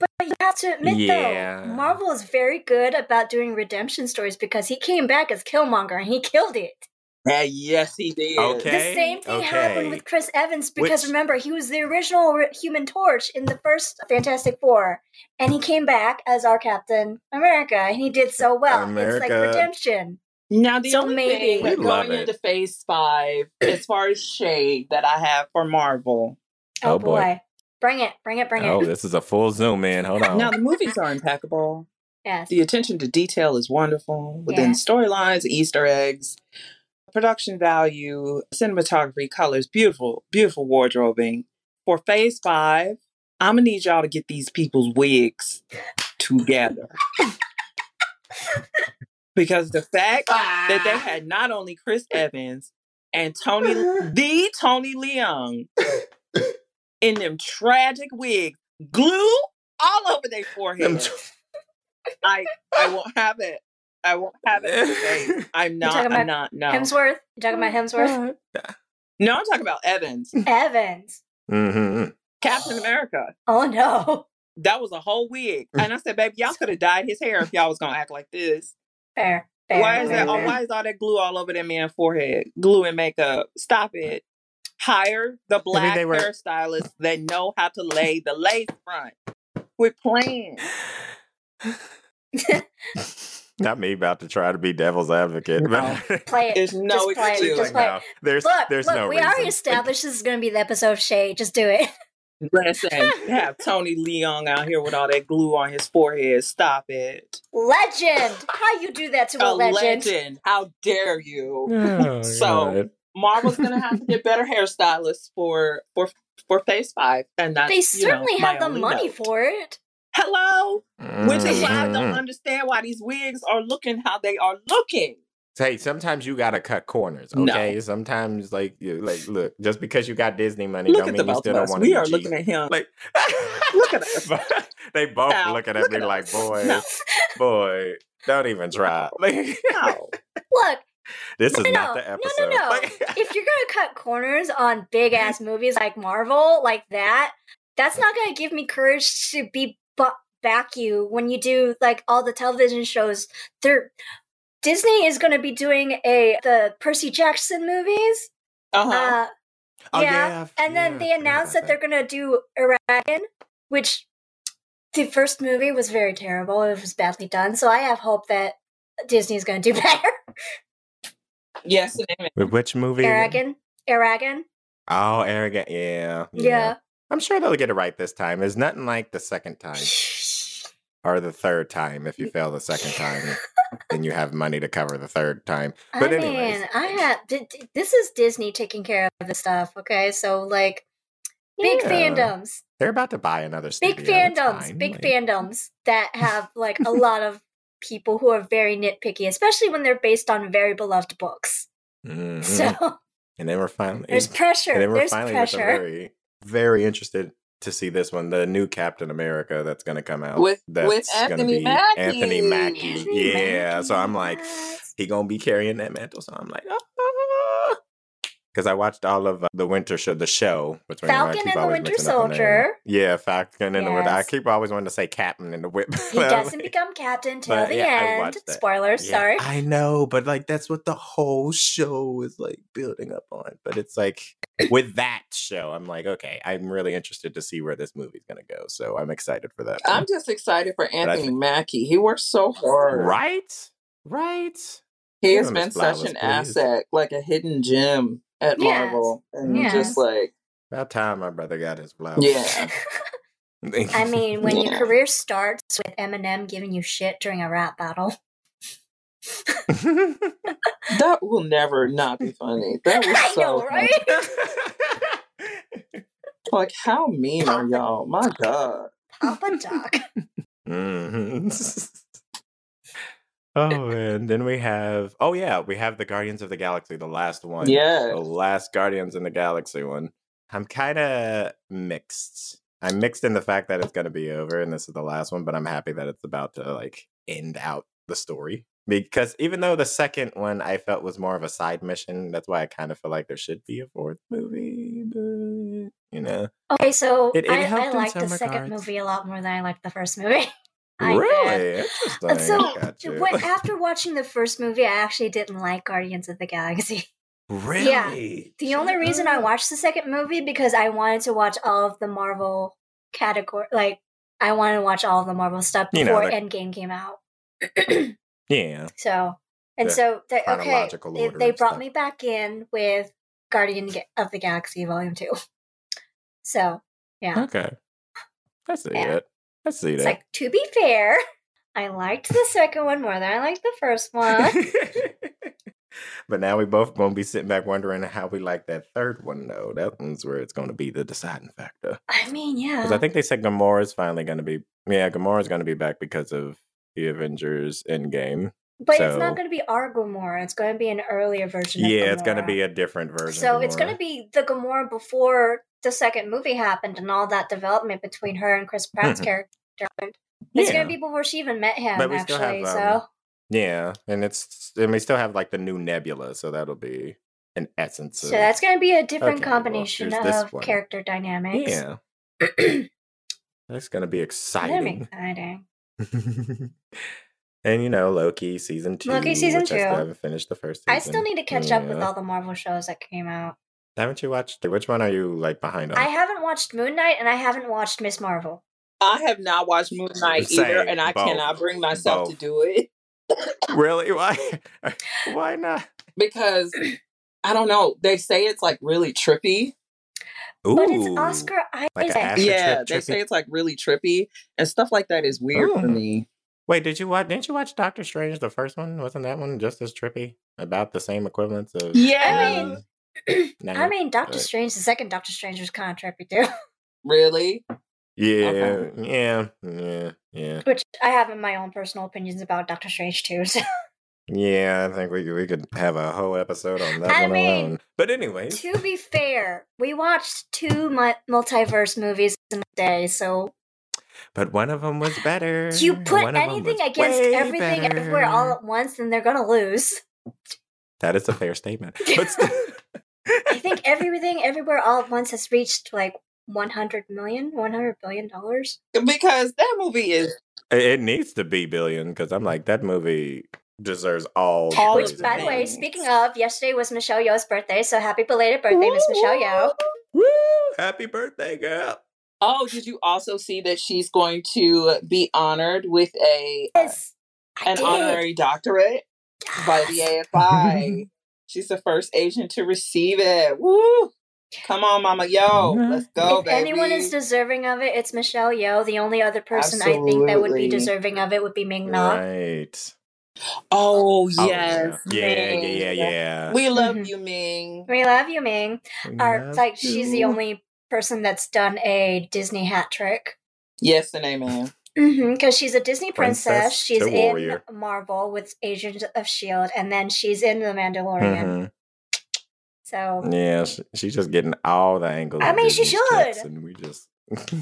But you have to admit, Yeah. though, Marvel is very good about doing redemption stories because he came back as Killmonger and he killed it. Yeah, yes, he did. Okay. The same thing happened with Chris Evans because Which- remember, he was the original re- Human Torch in the first Fantastic Four, and he came back as our Captain America, and he did so well. It's like redemption. Now, the So only maybe- thing We love going into Phase Five, as far as shade that I have for Marvel. Oh, Oh, boy. boy. Bring it, bring it, bring Oh, it. Oh, this is a full zoom in. Hold on. Now, the movies are impeccable. Yes. The attention to detail is wonderful within Yeah. storylines, Easter eggs, production value, cinematography, colors, beautiful, beautiful wardrobing. For Phase Five, I'm gonna need y'all to get these people's wigs together. because the fact that they had not only Chris Evans and Tony, the Tony Leung, in them tragic wigs, glue all over their Them forehead. tr- I I won't have it. I won't have it. today. <laughs> I'm not. talking I'm about not. No. Hemsworth? You talking about Hemsworth? No, I'm talking about Evans, Evans. Mhm. Captain America. Oh no. That was a whole wig, and I said, "Baby, y'all could have dyed his hair if y'all was gonna act like this. Fair. fair Why is fair, that? Oh, fair. why is all that glue all over that man's forehead? Glue and makeup. Stop it. Hire the black they were- hairstylists that know how to lay the lace front. Quit playing. <laughs> Not me about to try to be devil's advocate. No. But Play it. There's no Just play it. Just play it. no, there's Look, there's look, no we reason. already established this is going to be the episode of Shade. Just do it. Listen, <laughs> have Tony Leung out here with all that glue on his forehead. Stop it. Legend. How you do that to a, A legend? legend. How dare you? Oh, <laughs> So- God. Marvel's gonna have to <laughs> get better hairstylists for for for Phase Five, and that's They you know, certainly have the money note. for it. Hello, which is why I don't Mhm. understand why these wigs are looking how they are looking. Hey, sometimes you gotta cut corners, No. okay? Sometimes, like, you, like, look, just because you got Disney money, Look don't mean you still don't want to We are cheap. looking at him. Like, Look at <laughs> us. they both Now, looking at look me at like, boy, No. boy, don't even try. <laughs> Like, No. Look, this is no, not no, the no, episode. no, no. Like- <laughs> if you're gonna cut corners on big ass movies like Marvel, like that, that's not gonna give me courage to be bu- back you when you do like all the television shows. They're Disney is gonna be doing a the Percy Jackson movies. Uh-huh. Uh, Oh, yeah, and then yeah, they announced about that they're gonna do Eragon, which the first movie was very terrible. It was badly done. So I have hope that Disney's gonna do <laughs> better. Yes. With which movie? again? Eragon, Eragon, Oh, arrogant. Yeah, yeah. I'm sure they'll get it right this time. There's nothing like the second time or the third time. If you fail the second time, <laughs> then you have money to cover the third time. But I anyways. mean, I have. d- d- This is Disney taking care of the stuff. Okay, so like big Yeah. fandoms, They're about to buy another studio. big fandoms, big like- fandoms that have like a lot of people who are very nitpicky, especially when they're based on very beloved books. Mhm. So <laughs> and they were finally there's pressure. and then we're There's finally with the pressure. very very interested to see this one, the new Captain America that's going to come out. With- that's with gonna Anthony be Mackie. Anthony Mackie. Anthony Yeah, Mackie, so I'm like, yes. he gonna be carrying that mantle. So I'm like, because because I watched all of uh, the Winter Show, the show. Which Falcon and the Winter mixing up the name. Soldier. Yeah, Falcon and the Winter. I keep always wanting to say Captain and the Whip. <laughs> He doesn't become captain till But, the yeah, I end. Spoilers, Yeah, sorry. I know, but like that's what the whole show is like building up on. But it's like with that show, I'm like, okay, I'm really interested to see where this movie's gonna go. So I'm excited for that. I'm one. just excited for Anthony think- Mackie. He works so hard. right, right. He Give has been his such an please. asset, like a hidden gem at Yes. Marvel. And Yes. just like, About time my brother got his flowers. yeah. <laughs> I mean, when your career starts with Eminem giving you shit during a rap battle, <laughs> That will never not be funny. That was <laughs> so know, funny. right? Like, how mean are y'all? My God. Papa Doc. Mhm. Oh man, then we have oh yeah, we have the Guardians of the Galaxy, the last one. Yeah. The last Guardians in the Galaxy one. I'm kind of mixed. I'm mixed in the fact that it's going to be over and this is the last one, but I'm happy that it's about to like end out the story. Because even though the second one I felt was more of a side mission, that's why I kind of feel like there should be a fourth movie. But, you know, Okay, so It- it I, I in liked the some second movie a lot more than I liked the first movie. <laughs> I really interesting. so, when, after watching the first movie, I actually didn't like Guardians of the Galaxy. <laughs> really, Yeah. The only reason I watched the second movie because I wanted to watch all of the Marvel category, like I wanted to watch all of the Marvel stuff You know, before Endgame came out. <clears throat> yeah, so and The so they, okay, they, they brought stuff. me back in with Guardian of the Galaxy Volume Two. <laughs> So yeah, okay. That's Yeah. it. I see it's that. like to be fair, I liked the second one more than I liked the first one. <laughs> but now we both gonna be sitting back wondering how we like that third one though. That one's where it's gonna be the deciding factor. I mean, yeah. Because I think they said Gamora's finally gonna be yeah, Gamora's gonna be back because of the Avengers Endgame. But it's not going to be our Gamora. It's going to be an earlier version. of Yeah, it's gonna be a different version. So it's going to be the Gamora before the second movie happened and all that development between her and Chris Pratt's Mhm. character. It's Yeah. going to be before she even met him, But we still actually. have, so um, Yeah, and it's and we still have like the new Nebula, so that'll be an essence. so of, that's going to be a different Okay, combination this of character dynamics. yeah. <clears throat> that's be That'd be exciting. exciting. <laughs> <laughs> and you know, Loki season two. Loki season which I two. still haven't finished the first season. I still need to catch up with all the Marvel shows that came out. Haven't you watched? Which one are you like behind on? I haven't watched Moon Knight and I haven't watched Miss Marvel. I have not watched Moon Knight either, and I both, cannot bring myself to do it <laughs> really? Why? <laughs> Why not? because I don't know. They say it's like really trippy. Ooh, But it's Oscar Isaac. Like a acid yeah, trip, they say it's like really trippy, and stuff like that is weird for mm. me. Wait, did you watch? Didn't you watch Doctor Strange? The first one wasn't that one just as trippy? About the same equivalence of? Yeah, I mean, No. <clears throat> I mean, Doctor but- Strange, the second Doctor Strange was kind of trippy too, really. Yeah, Okay. yeah, yeah, yeah, which I have in my own personal opinions about Doctor Strange too. <laughs> So. yeah. I think we could- we could have a whole episode on that I one mean, alone. But anyways, to be fair, we watched two mu- multiverse movies in a day, so but one of them was better. you put One anything against way everything everywhere all at once, then they're gonna lose. That is a fair statement. <laughs> But st- I think everything everywhere all at once has reached like 100 million, 100 billion dollars. Because that movie is it it needs to be billion because I'm like that movie deserves all. All Which, by the way, speaking of, yesterday was Michelle Yeoh's birthday, so happy belated birthday, Miss Michelle Yeoh. Woo! Happy birthday, girl! Oh, did you also see that she's going to be honored with a uh, Yes, I an did. honorary doctorate by the AFI? <laughs> She's the first Asian to receive it. Woo! Come on, Mama, yo, Mhm. let's go, if baby. anyone is deserving of it, it's Michelle Yeoh. The only other person I think that would be deserving of it would be Ming Na. Right. oh Oh, yes, yeah, yeah, yeah, Ming. yeah, yeah. We love Mhm. you, Ming. We love you, Ming. We Or love like she's the only person that's done a Disney hat trick. Yes and amen. Mm-hmm, because she's a Disney princess. Princess she's in. Marvel with Agents of Shield, and then she's in The Mandalorian. Mhm. So Yeah, she, she's just getting all the angles. I of mean, she should. and we just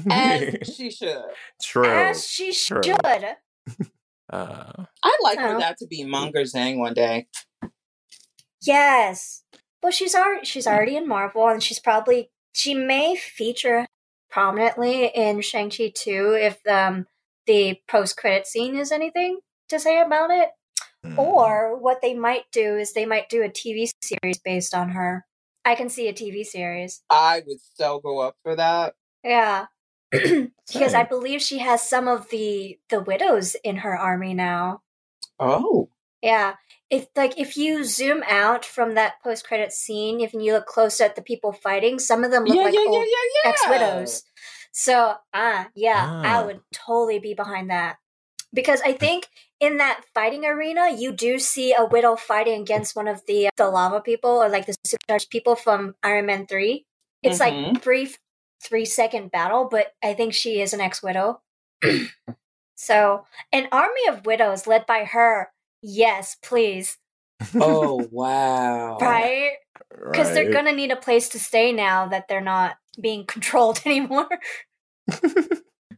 As <laughs> she should. true. as she true. should. <laughs> Uh, I'd like for Oh. that to be Meng'er Zhang one day. Yes. well, she's already she's already in Marvel, and she's probably she may feature prominently in Shang Chi two if um, the post credit scene is anything to say about it. Hmm. Or what they might do is they might do a TV series based on her. I can see a TV series. I would so go up for that. Yeah. <clears throat> because I believe she has some of the the widows in her army now. Oh. Yeah. If like if you zoom out from that post credit scene, if you look close at the people fighting, some of them look yeah, like yeah, old yeah, ex widows. So ah yeah, Ah. I would totally be behind that. Because I think in that fighting arena, you do see a widow fighting against one of the the lava people or like the supercharged people from Iron Man three. It's like Mhm. brief three second battle, but I think she is an ex widow. <clears throat> so an army of widows led by her, yes, please. Oh <laughs> wow. Right? Because they're gonna need a place to stay now that they're not being controlled <laughs> anymore. <laughs>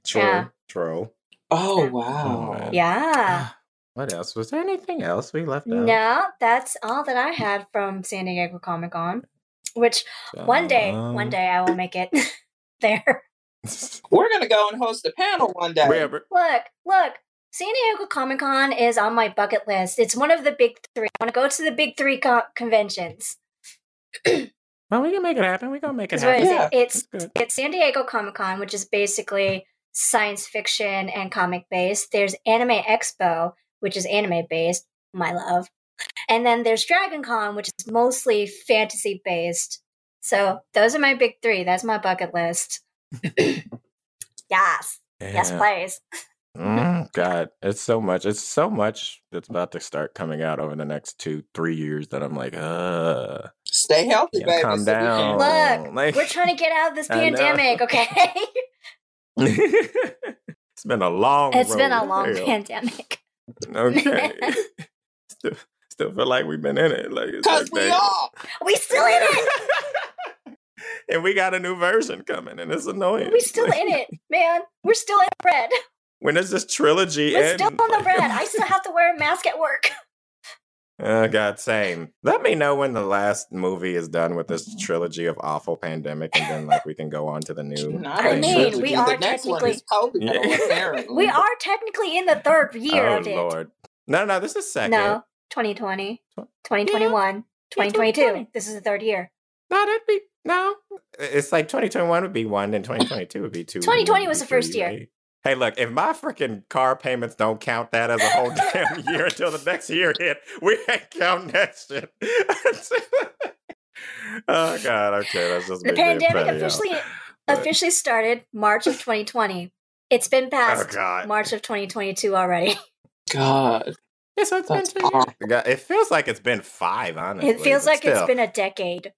True. Yeah. True. Oh Oh, wow. man. Yeah. What else? Was there anything else we left out? No, that's all that I had from San Diego Comic Con. Which one day, one Um, day I will make it there. We're gonna go and host a panel one day. Where- where- Look, look, San Diego Comic Con is on my bucket list. It's one of the big three. I want to go to the big three co- conventions. Well, we can make it happen. We gonna make it That's happen. is Yeah. It's it's San Diego Comic Con, which is basically science fiction and comic based. There's Anime Expo, which is anime based, my love. And then there's Dragon Con, which is mostly fantasy based. So those are my big three. That's my bucket list. <laughs> yes. Yes, please. <laughs> Mm, God, it's so much. It's so much that's about to start coming out over the next two, three years that I'm like, uh, Stay healthy, yeah, baby. calm so we down. can- Look, like, We're trying to get out of this <laughs> pandemic, okay? <laughs> it's been a long. it's been a long hell. pandemic. Okay. <laughs> still, still feel like we've been in it. Like, it's Cause like, we they- are. We still in it. and we got a new version coming, and it's annoying. We still in it, man. We're still in red. When does this trilogy We're end? still on the red. I still have to wear a mask at work. <laughs> Oh God, same. Let me know when the last movie is done with this trilogy of awful pandemic, and then like we can go on to the new. Not I a mean, we are technically- Yeah. <laughs> We are technically in the third year oh of it. Lord, no, no, this is second. No, 2020, Tw- 2021, 2022. 2020. This is the third year. no, that'd be no. It's like 2021 would be one, and 2022 would be two. 2020 was the first year. right? Hey, look, if my freaking car payments don't count that as a whole <laughs> damn year until the next year hit, we ain't counting that shit. <laughs> oh God, okay, that's just The pandemic officially But- officially started March of 2020. It's been Oh past God, March of 2022 already. <laughs> God. Yeah, so it's been two years. It feels like it's been five, honestly. It feels but like it's been a decade.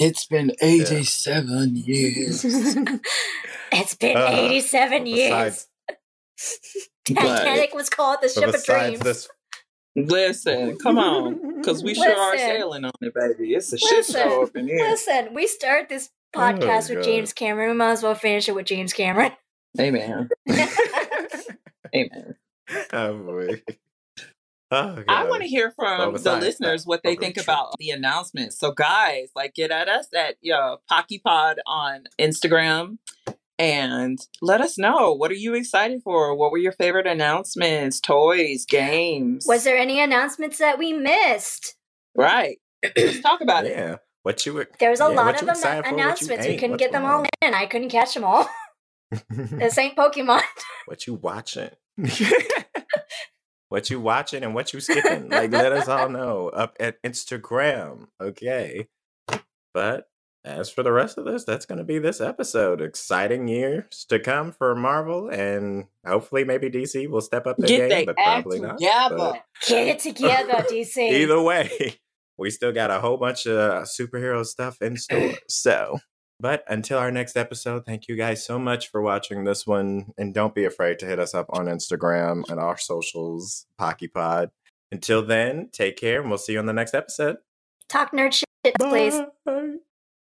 It's been 87 years. <laughs> it's been Uh, 87 years. <laughs> besides- Titanic was called the ship of dreams. this, Listen, come on. Because we sure are sailing on it, baby. It's a shit Listen. show up in here. Listen, we start this podcast with James Cameron. We might as well finish it with James Cameron. Amen. <laughs> Amen. oh boy. Oh, I want to hear Well, from the besides listeners what they over think about the announcement. So, guys, like, get at us at yo Pocky Pod on Instagram and let us know what are you excited for. What were your favorite announcements, toys, games? Was there any announcements that we missed? right? Let's talk about it. Yeah. What you were There was a Yeah, lot of you am- excited for, what you announcements. We couldn't what's get them all on? in. I couldn't catch them all. <laughs> this ain't Pokemon. what you watching? <laughs> what you watching and what you skipping? Like let us all know up at Instagram. Okay. But as for the rest of this, that's gonna be this episode. Exciting years to come for Marvel and hopefully maybe DC will step up their Get game, they but probably not. together. But Get it together, DC. either way, <laughs> we still got a whole bunch of superhero stuff in store. So, but until our next episode, thank you guys so much for watching this one. And don't be afraid to hit us up on Instagram and our socials, PockyPod. Until then, take care and we'll see you on the next episode. Talk nerd shit, please. Bye.